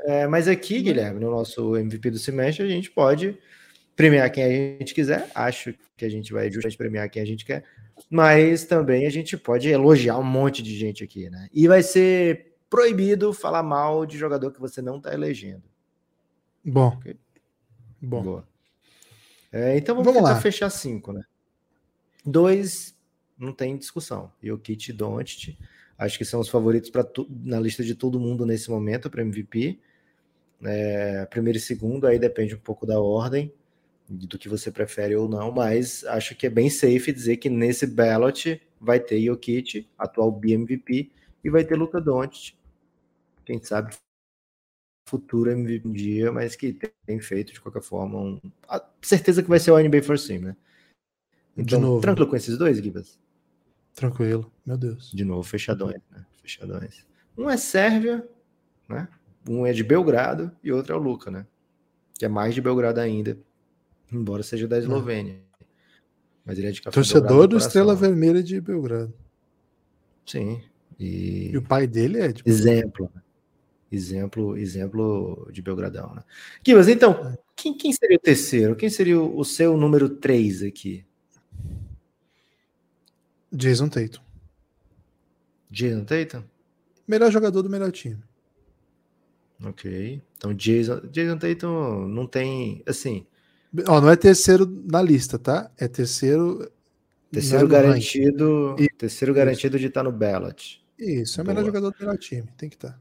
S3: É, mas aqui, Guilherme, no nosso MVP do semestre, a gente pode premiar quem a gente quiser. Acho que a gente vai justamente premiar quem a gente quer. Mas também a gente pode elogiar um monte de gente aqui, né? E vai ser proibido falar mal de jogador que você não está elegendo.
S2: Bom. Okay? Bom. Boa.
S3: É, então vamos, vamos tentar lá. fechar cinco, né? Dois, não tem discussão. Jokic e Doncic, acho que são os favoritos para na lista de todo mundo nesse momento para MVP. É, primeiro e segundo, aí depende um pouco da ordem do que você prefere ou não, mas acho que é bem safe dizer que nesse ballot vai ter Jokic, atual BMVP, e vai ter Luca Doncic, quem sabe futuro MVP um dia, mas que tem feito de qualquer forma um... a certeza que vai ser o NBA First Team, né? Então, de novo. tranquilo com esses dois, Gibas?
S2: Tranquilo, meu Deus.
S3: De novo, fechadões, né? Fechadões. Um é Sérvia, né? Um é de Belgrado e outro é o Luca, né? Que é mais de Belgrado ainda embora seja da Eslovênia. É. Mas ele é de
S2: Café Torcedor do Estrela Vermelha de Belgrado.
S3: Sim. E...
S2: e o pai dele é de
S3: Exemplo. Né? Exemplo, exemplo de Belgradão, né? Kivas, então, é. quem, quem seria o terceiro? Quem seria o, o seu número 3 aqui?
S2: Jason Tatum.
S3: Jason Tatum?
S2: Melhor jogador do melhor time.
S3: Ok. Então, Jason, Jason Tatum não tem. Assim,
S2: Ó, não é terceiro na lista, tá? É terceiro.
S3: Terceiro garantido. E... Terceiro garantido de estar no ballot.
S2: Isso, é o melhor jogador do melhor time, tem que estar.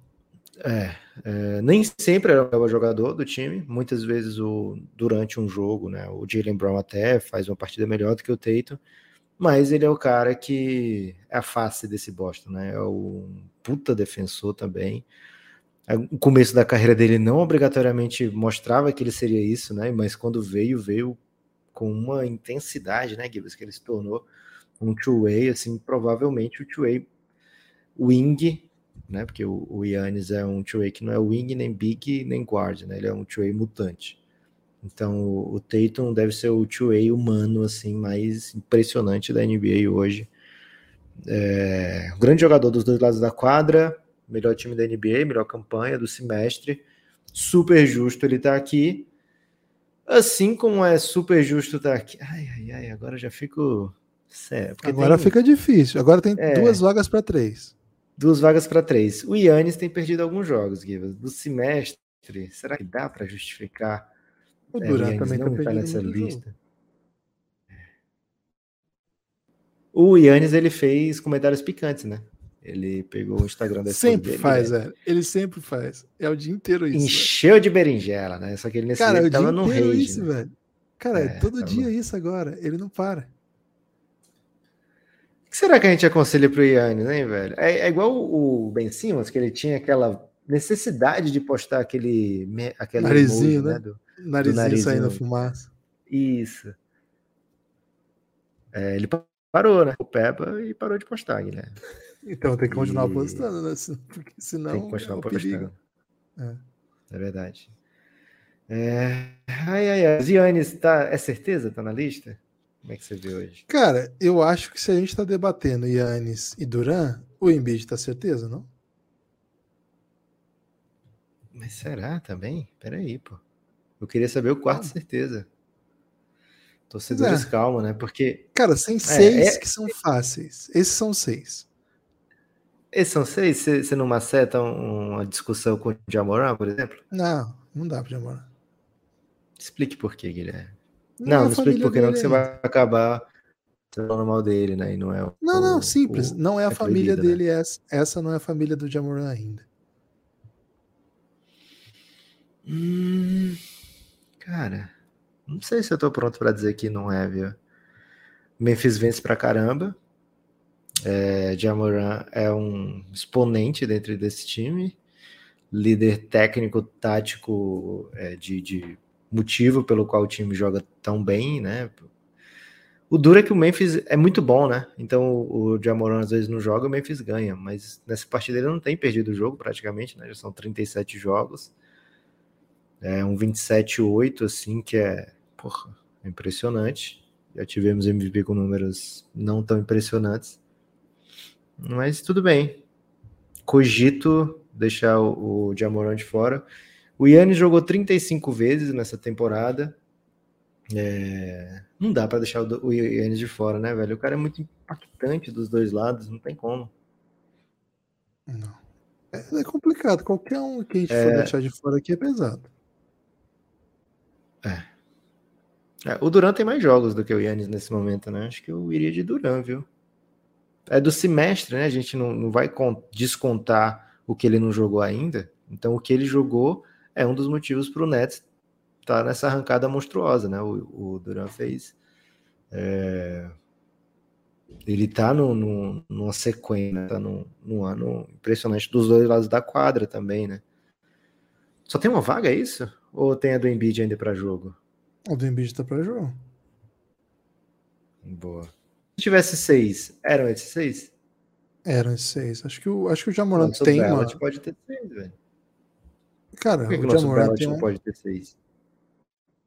S3: É, é, nem sempre é o melhor jogador do time. Muitas vezes o, durante um jogo, né? O Jalen Brown até faz uma partida melhor do que o Tatum, mas ele é o cara que é a face desse Boston, né? É o puta defensor também. O começo da carreira dele não obrigatoriamente mostrava que ele seria isso, né? Mas quando veio, veio com uma intensidade, né, Gibbs, que ele se tornou um two-way, assim, provavelmente o two-way wing, né? Porque o, o Yannis é um two-way que não é wing, nem big, nem guard, né? Ele é um two-way mutante. Então o, o Tatum deve ser o two-way humano, assim, mais impressionante da NBA hoje. É, grande jogador dos dois lados da quadra, melhor time da NBA, melhor campanha do semestre. Super justo ele estar tá aqui. Assim como é super justo estar tá aqui. Ai, ai, ai, agora já fico.
S2: Sério, agora tem... fica difícil. Agora tem é, duas vagas para três.
S3: Duas vagas para três. O Yannis tem perdido alguns jogos, Givas. Do semestre, será que dá para justificar?
S2: O Durant é, também não tá nessa lista. Jogo.
S3: O Yannis ele fez comentários picantes, né? Ele pegou o Instagram da
S2: Sempre dele, faz, né? é. Ele sempre faz. É o dia inteiro isso.
S3: Encheu velho. de berinjela, né? Só que ele nesse
S2: Cara, dia é tava no rage. Isso, né? velho. Cara, é, todo dia no... isso agora. Ele não para.
S3: Que será que a gente aconselha pro Yannis, hein, velho? É, é, igual o Ben Simmons, que ele tinha aquela necessidade de postar aquele, aquele
S2: narizinho, emoji, né? né? Do, narizinho, do narizinho saindo fumaça.
S3: Isso. É, ele parou, né? O Peppa e parou de postar, Guilherme.
S2: Então tem que continuar e... apostando, né? Porque senão.
S3: Tem que continuar é apostando. É. é verdade. É... Ai, ai, ai. Giannis, tá... é certeza? Tá na lista? Como é que você vê hoje?
S2: Cara, eu acho que se a gente tá debatendo Yannis e Duran, o Embiid tá certeza, não?
S3: Mas será também? Peraí, pô. Eu queria saber o quarto, ah. certeza. Torcedores, é. calma, né? Porque.
S2: Cara, tem é, seis é, que são fáceis. Esses são seis.
S3: Esses são seis? Você não maceta uma discussão com o Jamoran, por exemplo?
S2: Não, não dá para Jamoran.
S3: Explique por quê, Guilherme. Não, não, não explique por quê, não, que você vai acabar falando mal dele, né? E não é o,
S2: Não, não, simples. O, não é a família né? dele, né? essa, essa não é a família do Jamoran ainda.
S3: Hum, cara, não sei se eu tô pronto para dizer que não é, viu? Memphis vence pra caramba. É, Jamoran é um exponente dentro desse time, líder técnico, tático, é, de, de, motivo pelo qual o time joga tão bem, né? O duro é que o Memphis é muito bom, né? Então o Jamoran às vezes não joga, o Memphis ganha, mas nessa partida ele não tem perdido o jogo praticamente, né? Já são 37 jogos. É um 27-8, assim, que é, porra, impressionante. Já tivemos MVP com números não tão impressionantes. Mas tudo bem. Cogito deixar o, o Jamoran de fora. O Yannis jogou 35 vezes nessa temporada. É... Não dá para deixar o, Yannis de fora, né, velho? O cara é muito impactante dos dois lados, não tem como.
S2: Não. É, é complicado. Qualquer um que a gente é... for deixar de fora aqui é pesado.
S3: É. é. O Duran tem mais jogos do que o Yannis nesse momento, né? Acho que eu iria de Duran, viu? É do semestre, né? A gente não, não vai descontar o que ele não jogou ainda. Então, o que ele jogou é um dos motivos para o Nets estar tá nessa arrancada monstruosa, né? O, o Duran fez. É... Ele tá no, no, numa sequência, né? tá num, num ano impressionante dos dois lados da quadra também, né? Só tem uma vaga, é isso? Ou tem a do Embiid ainda para jogo?
S2: A do Embiid tá para jogo.
S3: Boa. Se tivesse seis, eram esses seis?
S2: Eram esses seis. Acho que o, acho que o Jamoran tem uma...
S3: pode ter seis, velho.
S2: Cara,
S3: Por que o, que o Jamoran tem um... pode ter seis?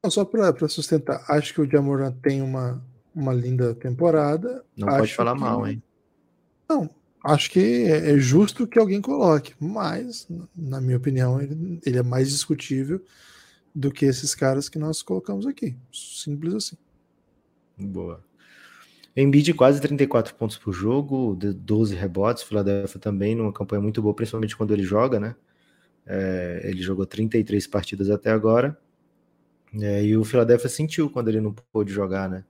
S2: Não, só para sustentar, acho que o Jamoran tem uma, uma linda temporada.
S3: Não
S2: acho
S3: pode falar que... mal, hein?
S2: Não, acho que é, é justo que alguém coloque, mas, na minha opinião, ele, ele é mais discutível do que esses caras que nós colocamos aqui. Simples assim.
S3: Boa. Embiid quase 34 pontos por jogo, 12 rebotes, Philadelphia também numa campanha muito boa, principalmente quando ele joga, né? É, ele jogou 33 partidas até agora. É, e o Philadelphia sentiu quando ele não pôde jogar, né?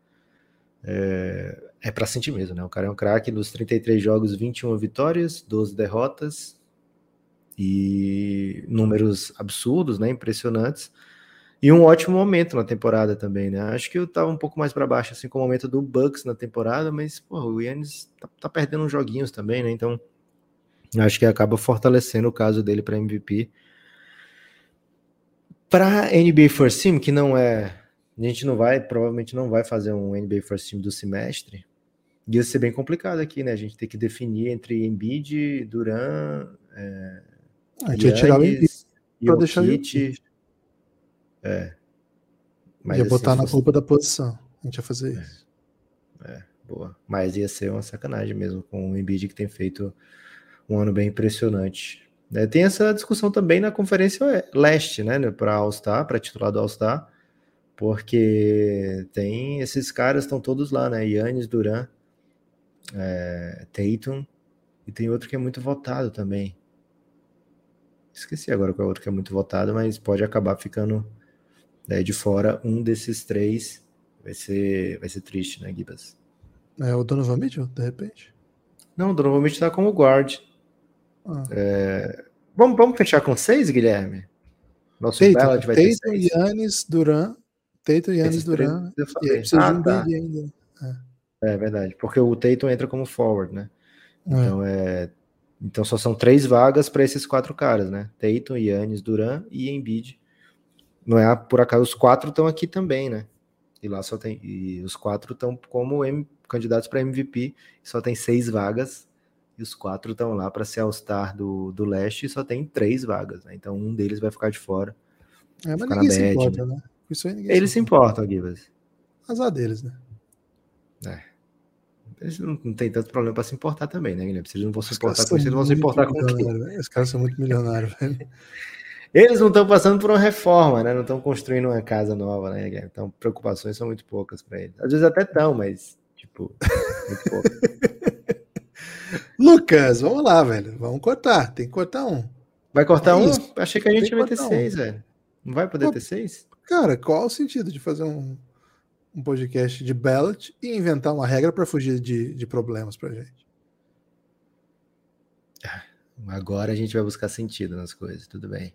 S3: É, é para sentir mesmo, né? O cara é um craque nos 33 jogos, 21 vitórias, 12 derrotas e números absurdos, né? Impressionantes. E um ótimo momento na temporada também, né? Acho que eu tava um pouco mais para baixo, assim, com o momento do Bucks na temporada, mas, pô, o Yannis tá, tá, perdendo uns joguinhos também, né? Então, acho que acaba fortalecendo o caso dele para MVP. Para NBA First Team, que não é. A gente não vai, provavelmente não vai fazer um NBA First Team do semestre. Ia ser bem complicado aqui, né? A gente tem que definir entre Embiid, Duran. É,
S2: a gente ia tirar o Embiid
S3: para deixar o é.
S2: Mas ia assim, botar na fosse... da posição. A gente ia fazer
S3: é.
S2: isso.
S3: É, boa. Mas ia ser uma sacanagem mesmo com o Embiid que tem feito um ano bem impressionante. É, tem essa discussão também na Conferência Leste, né? Para All-Star, para titular do All-Star, porque tem esses caras estão todos lá, né? Yannis, Duran, é, Tatum, e tem outro que é muito votado também. Esqueci agora qual é o outro que é muito votado, mas pode acabar ficando Daí de fora, um desses três vai ser, vai ser triste, né, Gibas?
S2: É o Donovan Mitchell, de repente?
S3: Não, o Donovan Mitchell tá como guard. Ah. É... Vamos, vamos fechar com seis, Guilherme?
S2: Nosso Tatum, ballot vai Tatum, ter seis. Yannis, Duran. Tatum, Yannis, Duran.
S3: E aí precisa ah, de um tá. ainda. É. é. verdade, porque o Tatum entra como forward, né? É. Então é... Então só são três vagas para esses quatro caras, né? Tatum, Yannis, Duran e Embiid não é por acaso os quatro estão aqui também, né? E lá só tem e os quatro estão como M, candidatos para MVP, só tem seis vagas. E os quatro estão lá para ser All-Star do, do leste e só tem três vagas, né? Então um deles vai ficar de fora.
S2: É, mas ninguém se importa, né? Isso
S3: aí ninguém Eles se importam, Gibas.
S2: Azar deles, né?
S3: É. Eles não, não tem tanto problema para se importar também, né, Guilherme? Se eles não vão se importar com isso, eles vão se importar com quem?
S2: Os caras são muito milionários, velho.
S3: Eles não estão passando por uma reforma, né? Não estão construindo uma casa nova, né? Então, preocupações são muito poucas para eles. Às vezes até estão, mas, tipo, muito pouco.
S2: Lucas, vamos lá, velho. Vamos cortar. Tem que cortar um.
S3: Vai cortar é um? Isso. Achei que a gente ia ter seis, um. velho. Não vai poder Pô, ter seis?
S2: Cara, qual o sentido de fazer um, um podcast de ballot e inventar uma regra para fugir de, de problemas pra gente?
S3: Agora a gente vai buscar sentido nas coisas, tudo bem.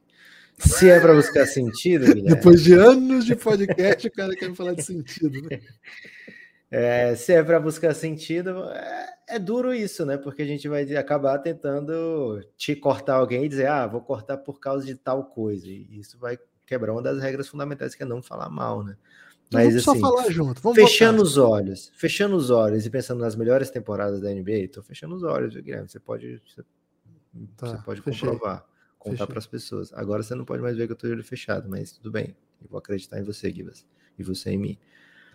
S3: Se é para buscar sentido, Guilherme.
S2: Depois de anos de podcast, o cara quer me falar de sentido, né?
S3: É, se é para buscar sentido, é, é, duro isso, né? Porque a gente vai acabar tentando te cortar alguém e dizer, ah, vou cortar por causa de tal coisa. E isso vai quebrar uma das regras fundamentais que é não falar mal, né?
S2: Então Mas vamos assim, só falar junto. Vamos
S3: fechando os olhos, fechando os olhos e pensando nas melhores temporadas da NBA, tô fechando os olhos, Guilherme. Você pode, você, tá, você pode comprovar contar para as pessoas. Agora você não pode mais ver que eu tô de olho fechado, mas tudo bem. Eu vou acreditar em você, Gibas. E você em mim.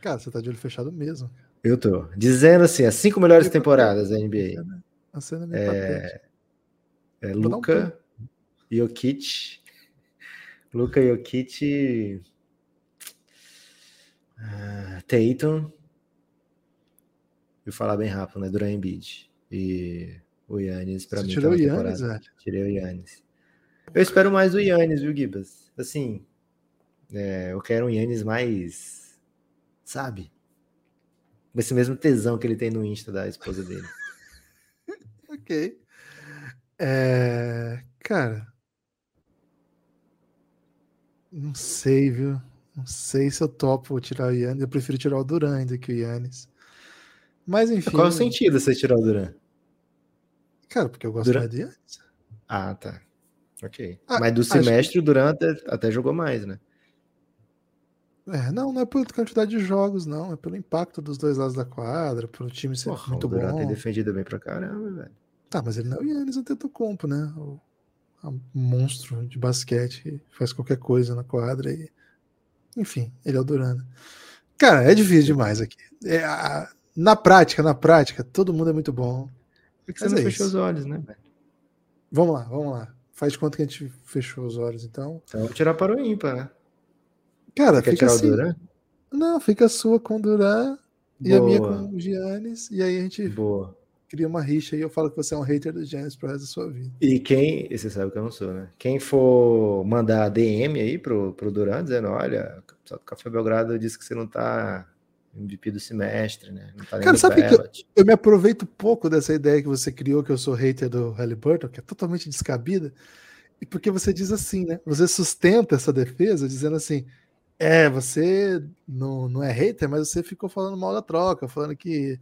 S2: Cara, você tá de olho fechado mesmo.
S3: Eu tô. Dizendo assim, as cinco melhores temporadas da NBA.
S2: A cena é,
S3: é Luca, um Jokic, Luca Jokic, uh, Tatum, vou falar bem rápido, né? Duran Embiid e o Yannis para mim.
S2: Tirou o Yannis, velho?
S3: Tirei o Yannis. Eu espero mais do Yannis, viu, Gibas? Assim, é, eu quero um Yannis mais, sabe? Com esse mesmo tesão que ele tem no Insta da esposa dele.
S2: ok. É, cara, não sei, viu? Não sei se eu topo tirar o Yannis. Eu prefiro tirar o Duran ainda que o Yannis. Mas enfim.
S3: Qual é o sentido você tirar o Duran?
S2: Cara, porque eu gosto Duran... mais do Yannis.
S3: Ah, tá. Ok. Ah, Mas do semestre, que... o Duran até, até, jogou mais, né?
S2: É, não, não é pela quantidade de jogos, não. É pelo impacto dos dois lados da quadra, pelo time ser Porra, muito o Duran bom. tem
S3: defendido bem pra caramba, velho.
S2: Tá, mas ele não é o Yannis Antetokounmpo, né? O, o monstro de basquete faz qualquer coisa na quadra e... Enfim, ele é o Duran. Né? Cara, é difícil demais aqui. É, a... na prática, na prática, todo mundo é muito bom.
S3: Por que você não é fechou os olhos, né, velho?
S2: Vamos lá, vamos lá. Faz de conta que a gente fechou os olhos, então.
S3: Então vou tirar para o ímpar, né?
S2: Cara, fica tirar assim. o Duran? Não, fica a sua com o Duran e a minha com o Giannis. E aí a gente
S3: Boa.
S2: cria uma rixa e eu falo que você é um hater do Giannis pro resto da sua vida.
S3: E quem, você sabe que eu não sou, né? Quem for mandar DM aí pro, pro Duran, dizendo, olha, o Café Belgrado disse que você não tá MVP do semestre, né? Tá
S2: Cara, sabe que eu, eu, me aproveito pouco dessa ideia que você criou, que eu sou hater do Halliburton, que é totalmente descabida, e porque você diz assim, né? Você sustenta essa defesa dizendo assim: é, você não, não é hater, mas você ficou falando mal da troca, falando que,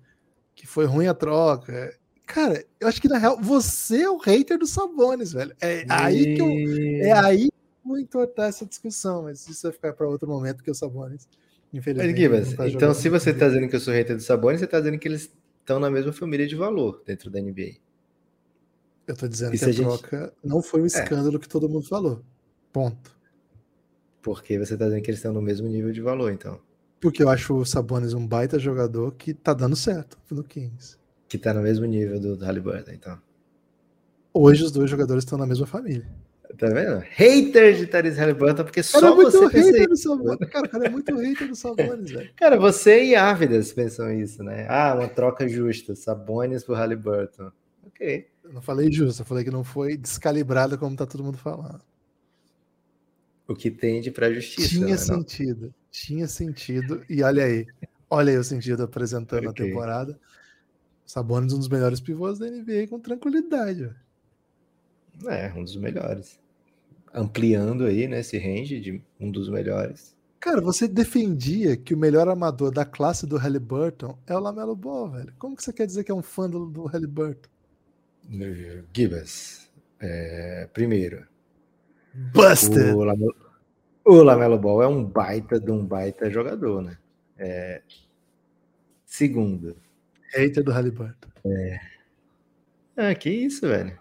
S2: que foi ruim a troca. Cara, eu acho que na real você é o hater do Sabonis, velho. É e... aí que eu, é aí que eu vou entortar essa discussão, mas isso vai ficar para outro momento, porque o Sabonis Infelizmente.
S3: Mas, tá então, se você está dizendo que eu sou hater do Sabonis, você está dizendo que eles estão na mesma família de valor dentro da NBA.
S2: Eu estou dizendo e que a, a gente... troca não foi um é. escândalo é. que todo mundo falou. Ponto.
S3: Porque você está dizendo que eles estão no mesmo nível de valor, então.
S2: Porque eu acho o Sabonis um baita jogador que tá dando certo no Kings.
S3: Que tá no mesmo nível do, do Halliburton, então.
S2: Hoje os dois jogadores estão na mesma família.
S3: Tá vendo? Hater de Tyrese Halliburton, porque cara só é muito você
S2: hater do Sabonis. Cara, cara é muito hater do Sabonis, velho.
S3: Cara, você e Ávidas pensam isso, né? Ah, uma troca justa. Sabonis por Halliburton. Ok.
S2: Eu não falei justo, eu falei que não foi descalibrada como tá todo mundo falando.
S3: O que tende pra justiça.
S2: Tinha
S3: né,
S2: sentido. Não? Tinha sentido. E olha aí. Olha aí o sentido apresentando okay. a temporada. Sabonis, um dos melhores pivôs da NBA com tranquilidade.
S3: É, um dos melhores. Ampliando aí, né, esse range de um dos melhores.
S2: Cara, você defendia que o melhor amador da classe do Halliburton é o Lamelo Ball, velho. Como que você quer dizer que é um fã do, do Halliburton?
S3: Gibas, é, primeiro,
S2: Busted!
S3: O Lamelo, o Lamelo Ball é um baita de um baita jogador, né? É, segundo,
S2: hater do Halliburton.
S3: É, Ah, que isso, velho.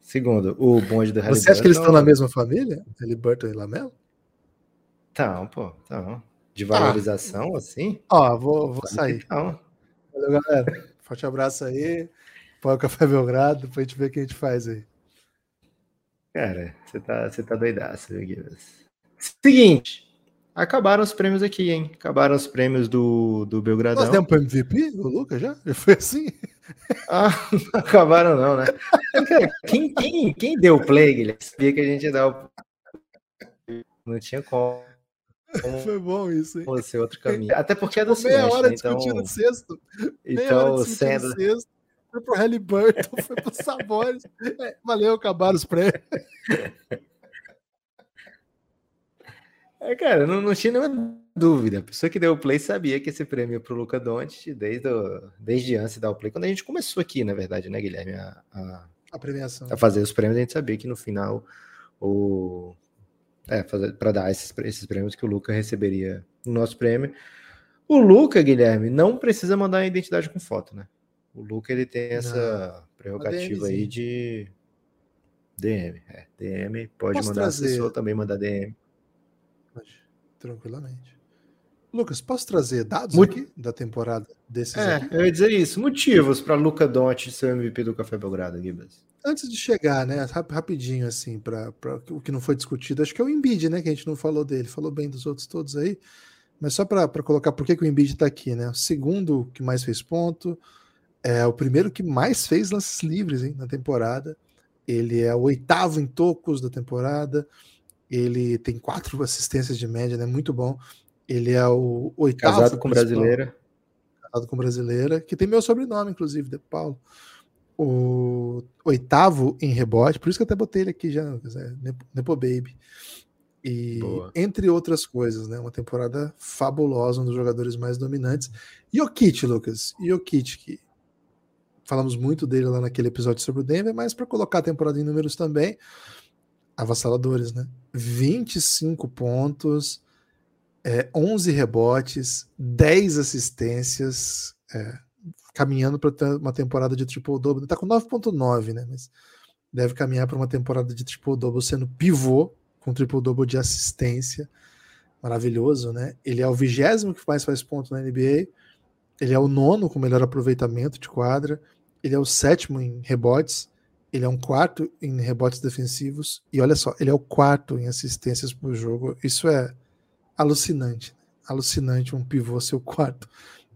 S3: Segundo, o bonde do
S2: Halliburton... Você acha que eles estão na mesma família? Halliburton e Lamelo?
S3: Tá, pô, tá. De valorização, ah. assim?
S2: Ó, vou, vou sair. Valeu, galera. Forte abraço aí. Põe o Café Belgrado, depois a gente vê o que a gente faz aí.
S3: Cara, você tá, você tá doidaço, Guilherme. Seguinte, acabaram os prêmios aqui, hein? Acabaram os prêmios do, do Belgradão. Nós
S2: demos pro MVP, o Lucas, já? Já foi assim?
S3: Ah, não acabaram não, né? Quem, quem, quem deu o play, Guilherme? Sabia que a gente ia dar o... Não tinha como.
S2: Foi bom isso, hein?
S3: Fosse outro caminho. Até porque é do
S2: Meia hora né? então... discutindo sexto. Meia então, hora sendo... sexto. Foi pro Halliburton, foi pro Sabores. É, valeu, acabaram os prêmios.
S3: É, cara, não, não tinha nenhuma dúvida. A pessoa que deu o play sabia que esse prêmio para o Luca Doncic desde, o, desde antes de dar o play, quando a gente começou aqui, na verdade, né, Guilherme, a, a,
S2: a premiação.
S3: A fazer os prêmios, a gente sabia que no final o é, para dar esses, esses prêmios que o Luca receberia no nosso prêmio. O Luca, Guilherme, não precisa mandar a identidade com foto, né? O Luca ele tem essa não. prerrogativa aí de DM. É, DM pode Posso mandar trazer... assessor também mandar DM.
S2: Tranquilamente. Lucas, posso trazer dados Mut... aqui da temporada desses
S3: é,
S2: aqui?
S3: eu ia dizer isso. Motivos para Luca Doncic ser o MVP do Café Belgrado, Gibas.
S2: Antes de chegar, né, rapidinho assim, para o que não foi discutido, acho que é o Embiid, né, que a gente não falou dele, falou bem dos outros todos aí, mas só para colocar por que, que o Embiid está aqui, né? O segundo que mais fez ponto, é o primeiro que mais fez lances livres hein, na temporada. Ele é o oitavo em tocos da temporada. Ele tem quatro assistências de média, né? Muito bom. Ele é o oitavo.
S3: Casado com brasileira.
S2: Casado com brasileira, que tem meu sobrenome, inclusive, de Paulo. O oitavo em rebote, por isso que eu até botei ele aqui já, Nepo Baby. E Boa. entre outras coisas, né? Uma temporada fabulosa, um dos jogadores mais dominantes. E o Kit, Lucas. E o Kit, que falamos muito dele lá naquele episódio sobre o Denver, mas para colocar a temporada em números também, avassaladores, né? 25 pontos, é, 11 rebotes, 10 assistências, é, caminhando para uma temporada de triple-double. Está com 9.9, né? Mas deve caminhar para uma temporada de triple-double sendo pivô, com triple-double de assistência. Maravilhoso, né? Ele é o vigésimo que mais faz ponto na NBA. Ele é o nono com melhor aproveitamento de quadra. Ele é o sétimo em rebotes. Ele é um quarto em rebotes defensivos. E olha só, ele é o quarto em assistências por jogo. Isso é alucinante. Alucinante um pivô ser o quarto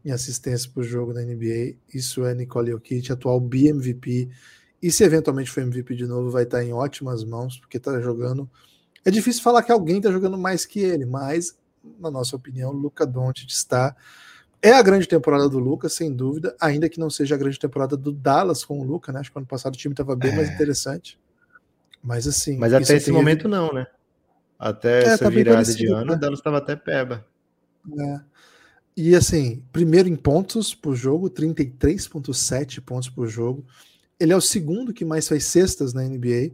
S2: em assistências por jogo na NBA. Isso é Nicole Jokic, atual BMVP. E se eventualmente for MVP de novo, vai estar em ótimas mãos, porque está jogando. É difícil falar que alguém está jogando mais que ele, mas, na nossa opinião, Luca Doncic está é a grande temporada do Lucas, sem dúvida, ainda que não seja a grande temporada do Dallas com o Lucas, né? Acho que ano passado o time estava bem é. mais interessante. Mas assim.
S3: Mas até esse momento não, né? Até é, essa tá virada de ano, né? o Dallas estava até peba.
S2: É. E assim, primeiro em pontos por jogo, 33,7 pontos por jogo. Ele é o segundo que mais faz cestas na NBA,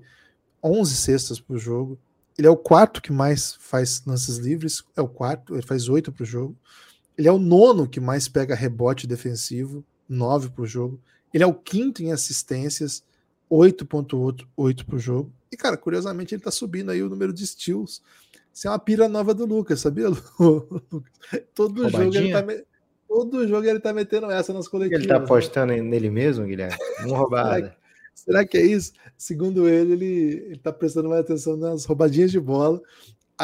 S2: 11 cestas por jogo. Ele é o quarto que mais faz lances livres, é o quarto, ele faz oito por jogo. Ele é o nono que mais pega rebote defensivo, 9 por jogo. Ele é o quinto em assistências, 8.8 por jogo. E, cara, curiosamente, ele tá subindo aí o número de steals. Isso é uma pira nova do Lucas, sabia, Lucas? Todo jogo ele tá me... Todo jogo ele tá metendo essa nas coletivas.
S3: Ele tá né? apostando né? nele mesmo, Guilherme? Uma roubada.
S2: será, que, será que é isso? Segundo ele, ele, ele tá prestando mais atenção nas roubadinhas de bola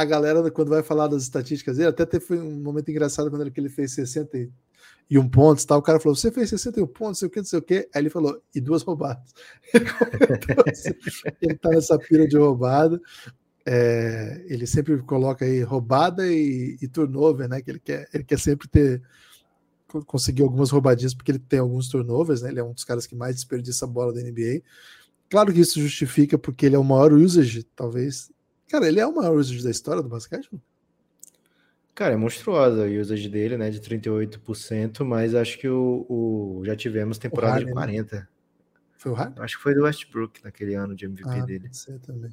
S2: a galera, quando vai falar das estatísticas dele, até teve um momento engraçado quando ele, ele fez 61 pontos, tal, o cara falou, você fez 61 pontos, sei o que, não sei o que, aí ele falou, e duas roubadas. Assim, ele tá nessa pira de roubada, é, ele sempre coloca aí roubada e, e, turnover, né, que ele quer, ele quer sempre ter, conseguir algumas roubadinhas, porque ele tem alguns turnovers, né, ele é um dos caras que mais desperdiça a bola da NBA, Claro que isso justifica porque ele é o maior usage, talvez, Cara, ele é o maior usage da história do basquete?
S3: Cara, é monstruosa a usage dele, né? De 38%, mas acho que o, o já tivemos temporada Harden, de 40%. Né?
S2: Foi o Harden?
S3: Acho que foi do Westbrook naquele ano de MVP ah, dele.
S2: Também.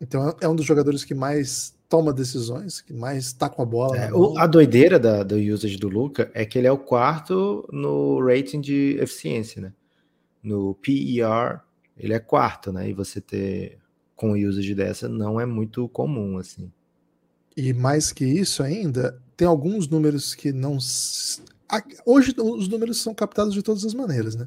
S2: Então é um dos jogadores que mais toma decisões, que mais tá com a bola.
S3: É, o, a doideira da, do usage do Luca é que ele é o quarto no rating de eficiência, né? no PER, ele é quarto, né? E você ter com usage dessa não é muito comum, assim.
S2: E mais que isso ainda, tem alguns números que não. Hoje os números são captados de todas as maneiras, né?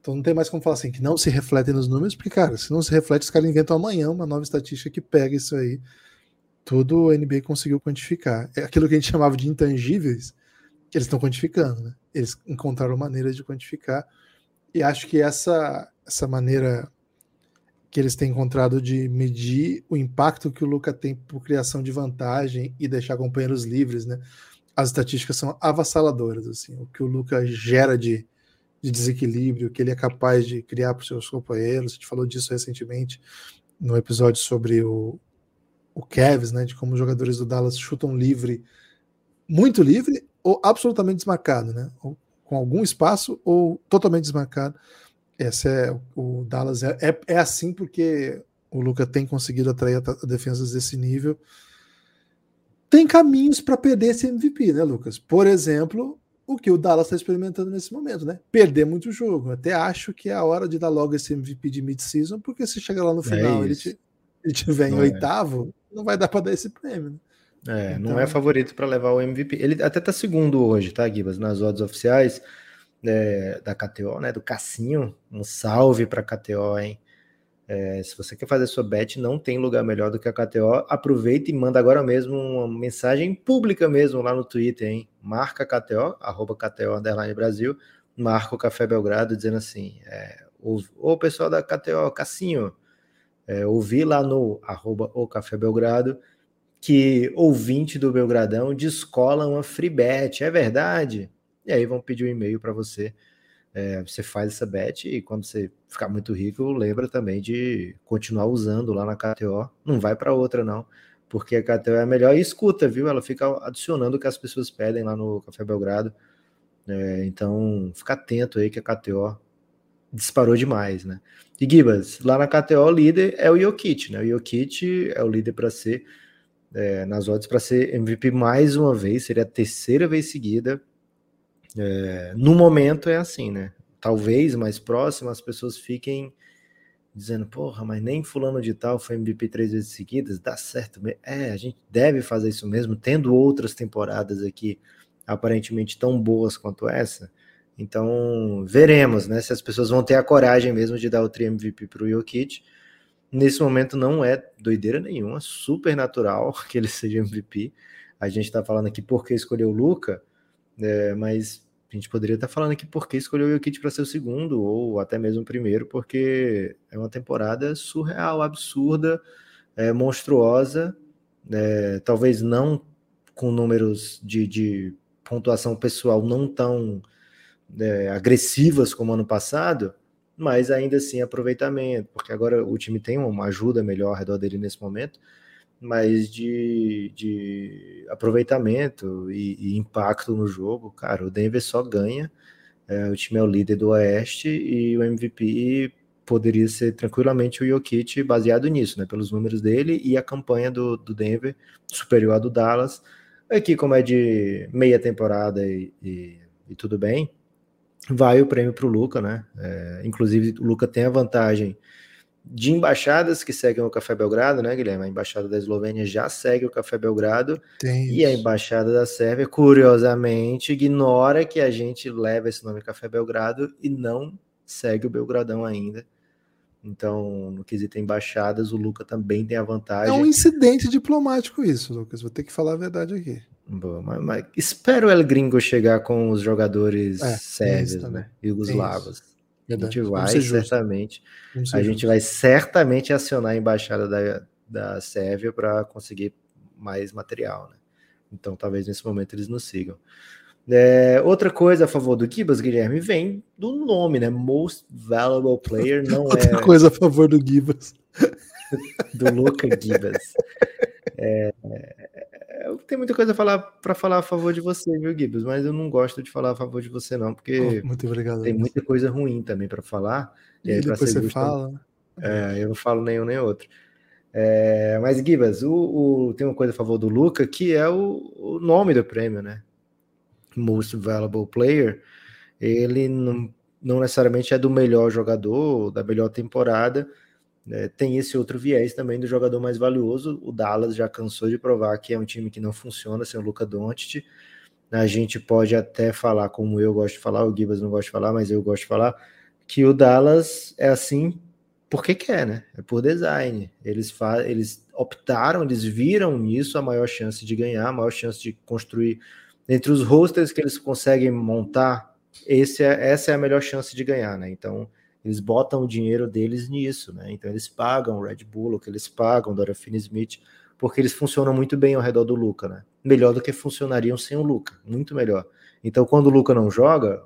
S2: Então não tem mais como falar assim, que não se refletem nos números, porque, cara, se não se reflete, os caras inventam amanhã uma nova estatística que pega isso aí. Tudo o NBA conseguiu quantificar. É aquilo que a gente chamava de intangíveis, eles estão quantificando, né? Eles encontraram maneiras de quantificar. E acho que essa, essa maneira que eles têm encontrado de medir o impacto que o Luca tem por criação de vantagem e deixar companheiros livres, né? As estatísticas são avassaladoras, assim, o que o Luca gera de, de desequilíbrio, que ele é capaz de criar para os seus companheiros. A gente falou disso recentemente no episódio sobre o, o Cavs, né? De como os jogadores do Dallas chutam livre, muito livre, ou absolutamente desmarcado, né? Ou com algum espaço ou totalmente desmarcado. Esse é o Dallas é, é, é assim porque o Luca tem conseguido atrair defesas desse nível. Tem caminhos para perder esse MVP, né, Lucas? Por exemplo, o que o Dallas está experimentando nesse momento, né? Perder muito jogo. Até acho que é a hora de dar logo esse MVP de mid-season, porque se chegar lá no é final é ele, te, ele tiver em é. oitavo, não vai dar para dar esse prêmio. Né?
S3: É, então... não é favorito para levar o MVP. Ele até tá segundo hoje, tá, Gibas? Nas odds oficiais é, da KTO, né? Do Cassinho. Um salve para KTO, hein? É, se você quer fazer sua bet, não tem lugar melhor do que a KTO. Aproveita e manda agora mesmo uma mensagem pública mesmo lá no Twitter, hein? Marca KTO, arroba KTO Underline Brasil, marca o Café Belgrado dizendo assim: é, o, pessoal da KTO, Cassinho, é, ouvi lá no arroba o Café Belgrado que ouvinte do Belgradão descola uma free bet, é verdade? E aí vão pedir um e-mail para você. É, você faz essa bet e quando você ficar muito rico, lembra também de continuar usando lá na KTO. Não vai para outra, não, porque a KTO é melhor e escuta, viu? Ela fica adicionando o que as pessoas pedem lá no Café Belgrado. É, então, fica atento aí que a KTO disparou demais, né? E Gibas, lá na KTO o líder é o Jokic, né? O Jokic é o líder para ser é, nas odds para ser MVP mais uma vez, seria a terceira vez seguida. É, no momento é assim, né? Talvez mais próximo as pessoas fiquem dizendo, porra, mas nem fulano de tal foi MVP três vezes seguidas, dá certo. É, a gente deve fazer isso mesmo, tendo outras temporadas aqui aparentemente tão boas quanto essa. Então, veremos, né, se as pessoas vão ter a coragem mesmo de dar o tri MVP para o Jokic nesse momento não é doideira nenhuma, super natural que ele seja MVP. A gente está falando aqui porque escolheu o Luca, é, mas a gente poderia estar falando aqui porque escolheu o Jokic para ser o segundo, ou até mesmo o primeiro, porque é uma temporada surreal, absurda, é, monstruosa, é, talvez não com números de, de pontuação pessoal não tão é, agressivas como ano passado, mas ainda assim aproveitamento, porque agora o time tem uma ajuda melhor ao redor dele nesse momento, mas de, de aproveitamento e, e impacto no jogo, cara, o Denver só ganha. É, o time é o líder do Oeste e o MVP poderia ser tranquilamente o Jokic baseado nisso, né? Pelos números dele e a campanha do, do Denver superior à do Dallas. Aqui, como é de meia temporada e, e, e tudo bem, vai o prêmio para o Luca, né? É, inclusive, o Luca tem a vantagem de embaixadas que seguem o Café Belgrado, né, Guilherme? A embaixada da Eslovênia já segue o Café Belgrado e a embaixada da Sérvia, curiosamente, ignora que a gente leva esse nome Café Belgrado e não segue o Belgradão ainda. Então, no quesito embaixadas, o Luca também tem a vantagem.
S2: É um incidente diplomático isso, Lucas. Vou ter que falar a verdade aqui.
S3: Boa, mas, mas, espero o El Gringo chegar com os jogadores é, sérvios, né? Yugoslavos. A gente vai certamente. A gente vai certamente acionar a embaixada da, da Sérvia para conseguir mais material, né? Então talvez nesse momento eles nos sigam. É, outra coisa a favor do Gibas, Guilherme, vem do nome, né? Most Valuable Player não
S2: outra
S3: é.
S2: Outra coisa a favor do Gibas.
S3: do Luca Gibas. É, eu tenho muita coisa para falar a favor de você, viu, Gibbs? Mas eu não gosto de falar a favor de você, não, porque
S2: oh, muito obrigado,
S3: tem muita coisa ruim também para falar.
S2: E, aí, depois você justo, fala.
S3: É, eu não falo nenhum nem outro. É, mas, Gibas, o, o, tem uma coisa a favor do Luca, que é o, o nome do prêmio, né? Most Valuable Player. Ele não, não necessariamente é do melhor jogador, da melhor temporada, né? tem esse outro viés também do jogador mais valioso. O Dallas já cansou de provar que é um time que não funciona sem o Luca Doncic. A gente pode até falar, como eu gosto de falar, o Gibas não gosta de falar, mas eu gosto de falar, que o Dallas é assim porque quer, né? É por design. Eles, eles optaram, eles viram nisso a maior chance de ganhar, a maior chance de construir. Entre os rosters que eles conseguem montar, esse é, essa é a melhor chance de ganhar, né? Então, eles botam o dinheiro deles nisso, né? Então, eles pagam o Red que eles pagam o Dora Finney-Smith, porque eles funcionam muito bem ao redor do Luca, né? Melhor do que funcionariam sem o Luca, muito melhor. Então, quando o Luca não joga,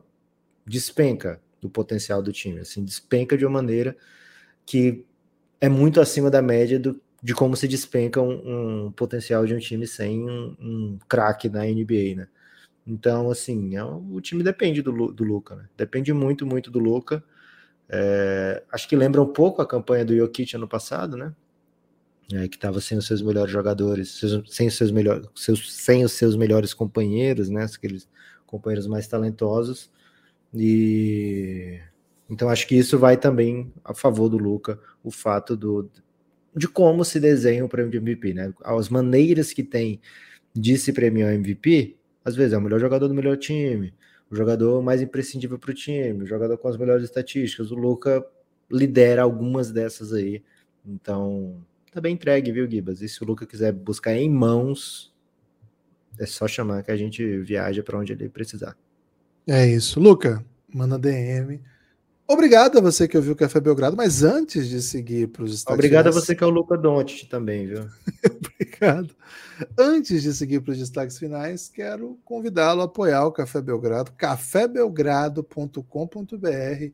S3: despenca do potencial do time, assim, despenca de uma maneira que é muito acima da média do, de como se despenca um, um potencial de um time sem um, um craque na NBA, né? Então, assim, é, o time depende do, do Luca, né? Depende muito, muito do Luca. É, acho que lembra um pouco a campanha do Jokic ano passado, né? É, que estava sem os seus melhores jogadores, seus, sem, os seus melhores, seus, sem os seus melhores companheiros, né? Aqueles companheiros mais talentosos. E então acho que isso vai também a favor do Luca, o fato do, de como se desenha o prêmio de MVP, né? As maneiras que tem de se premiar o MVP, às vezes é o melhor jogador do melhor time, o jogador mais imprescindível para o time, o jogador com as melhores estatísticas. O Luca lidera algumas dessas aí. Então, tá bem entregue, viu, Gibas? E se o Luca quiser buscar em mãos, é só chamar que a gente viaja para onde ele precisar.
S2: É isso. Luca, manda DM Obrigado a você que ouviu o Café Belgrado, mas antes de seguir para os
S3: destaques Obrigado a você que é o Luca Dontit também, viu?
S2: Obrigado. Antes de seguir para os destaques finais, quero convidá-lo a apoiar o Café Belgrado, cafébelgrado.com.br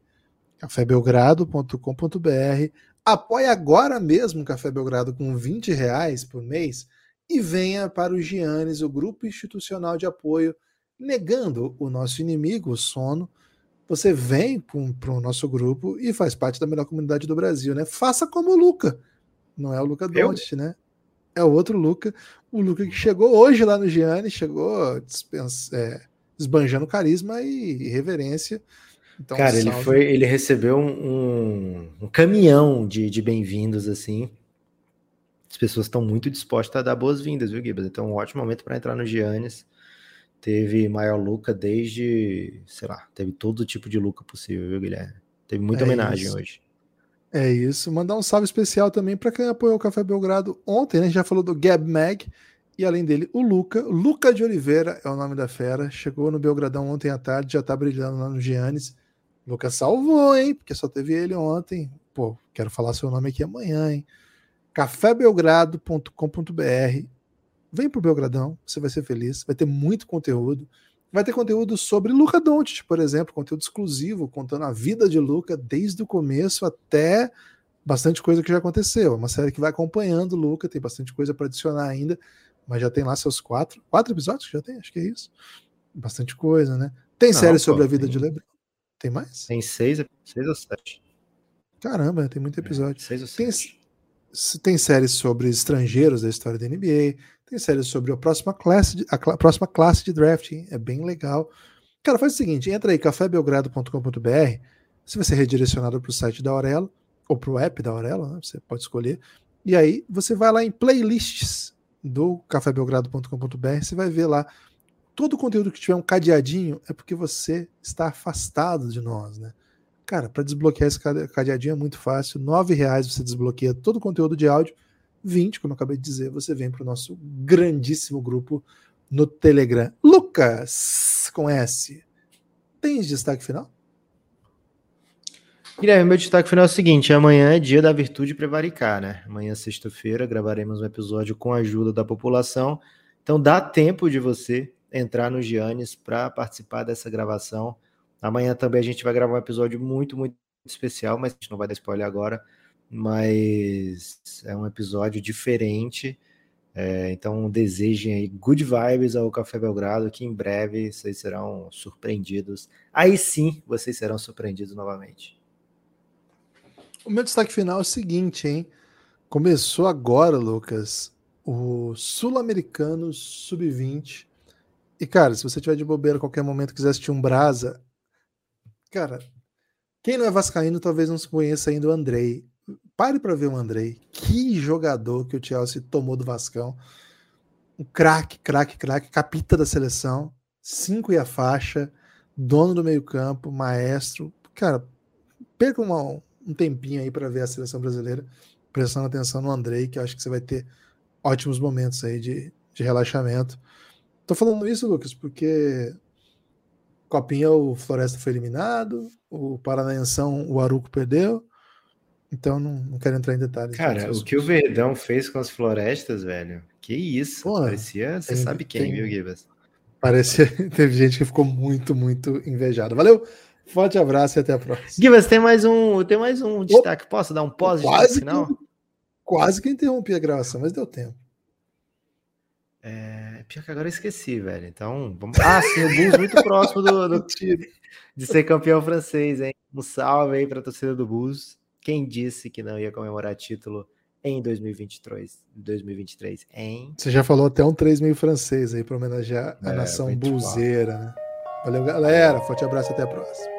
S2: cafébelgrado.com.br Apoie agora mesmo o Café Belgrado com 20 reais por mês e venha para o Gianes, o grupo institucional de apoio, negando o nosso inimigo, o sono, você vem para o nosso grupo e faz parte da melhor comunidade do Brasil, né? Faça como o Luca. Não é o Luca Doncic, né? É o outro Luca. O Luca que chegou hoje lá no Gianni, chegou dispensa, é, esbanjando carisma e reverência.
S3: Então, Cara, ele foi, ele recebeu um, um, um caminhão de, de bem-vindos assim. As pessoas estão muito dispostas a dar boas-vindas, viu, Gibas? Então, um ótimo momento para entrar no Giannis teve maior Luca desde, sei lá, teve todo tipo de Luca possível, viu, Guilherme? Teve muita é homenagem
S2: isso.
S3: hoje.
S2: É isso. Mandar um salve especial também para quem apoiou o Café Belgrado ontem, né? A gente já falou do Gab Mag e além dele, o Luca. Luca de Oliveira é o nome da fera. Chegou no Belgradão ontem à tarde, já tá brilhando lá no Giannis. Luca salvou, hein? Porque só teve ele ontem. Pô, quero falar seu nome aqui amanhã, hein? cafébelgrado.com.br Vem pro Belgradão, você vai ser feliz, vai ter muito conteúdo. Vai ter conteúdo sobre Luca Doncic, por exemplo, conteúdo exclusivo, contando a vida de Luca desde o começo até bastante coisa que já aconteceu. É uma série que vai acompanhando o Luca, tem bastante coisa para adicionar ainda, mas já tem lá seus quatro, quatro episódios que já tem, acho que é isso. Bastante coisa, né? Tem Não, série pô, sobre a vida tem... de LeBron. Tem mais?
S3: Tem seis, seis ou sete.
S2: Caramba, tem muito episódio. É, seis ou sete. Tem, tem séries sobre estrangeiros da história da NBA, série sobre a próxima classe de, a cl próxima classe de drafting. É bem legal. Cara, faz o seguinte: entra aí, cafébelgrado.com.br. Você vai ser redirecionado para o site da Aurelo, ou para o app da Aurelo, né? você pode escolher. E aí você vai lá em playlists do cafébelgrado.com.br, você vai ver lá todo o conteúdo que tiver um cadeadinho é porque você está afastado de nós, né? Cara, para desbloquear esse cadeadinho é muito fácil. R$ reais você desbloqueia todo o conteúdo de áudio 20, como eu acabei de dizer, você vem para o nosso grandíssimo grupo no Telegram. Lucas, com S, tens destaque final?
S3: Guilherme, meu destaque final é o seguinte: amanhã é dia da virtude prevaricar, né? Amanhã, sexta-feira, gravaremos um episódio com a ajuda da população. Então, dá tempo de você entrar no Giannis para participar dessa gravação. Amanhã também a gente vai gravar um episódio muito, muito especial, mas a gente não vai dar spoiler agora mas é um episódio diferente. É, então desejem aí good vibes ao Café Belgrado, que em breve vocês serão surpreendidos. Aí sim vocês serão surpreendidos novamente.
S2: O meu destaque final é o seguinte, hein? Começou agora, Lucas, o Sul-Americano Sub-20. E, cara, se você tiver de bobeira a qualquer momento quiser assistir um Brasa, cara, Quem não é vascaíno talvez não se conheça ainda o Andrei. Pare para ver o Andrei. Que jogador que o Chelsea tomou do Vascão. Um craque, craque, craque, capita da seleção, cinco e a faixa, dono do meio-campo, maestro. Cara, perca uma, um tempinho aí para ver a seleção brasileira, prestando atenção no Andrei, que eu acho que você vai ter ótimos momentos aí de, de relaxamento. Tô falando isso, Lucas, porque Copinha o Floresta foi eliminado, o Paranaenção o Aruco perdeu, então não, não quero entrar em detalhes.
S3: Cara, o que o Verdão fez com as florestas, velho, que isso, Pô, parecia, você sabe quem, tem, viu, Gibas?
S2: Parecia, teve gente que ficou muito, muito invejada. Valeu, forte abraço e até a próxima.
S3: Gibas, tem mais um, tem mais um destaque, posso dar um pós
S2: quase final? Que, quase que interrompi a gravação, mas deu tempo.
S3: É, pior que agora eu esqueci, velho. Então, vamos. Ah, sim, o Bulls muito próximo do, do de ser campeão francês, hein? Um salve aí para a torcida do Bulls. Quem disse que não ia comemorar título em 2023? 2023, hein?
S2: Você já falou até um 3 meio francês aí para homenagear a é, nação buzeira, né? Valeu, galera. Forte abraço até a próxima.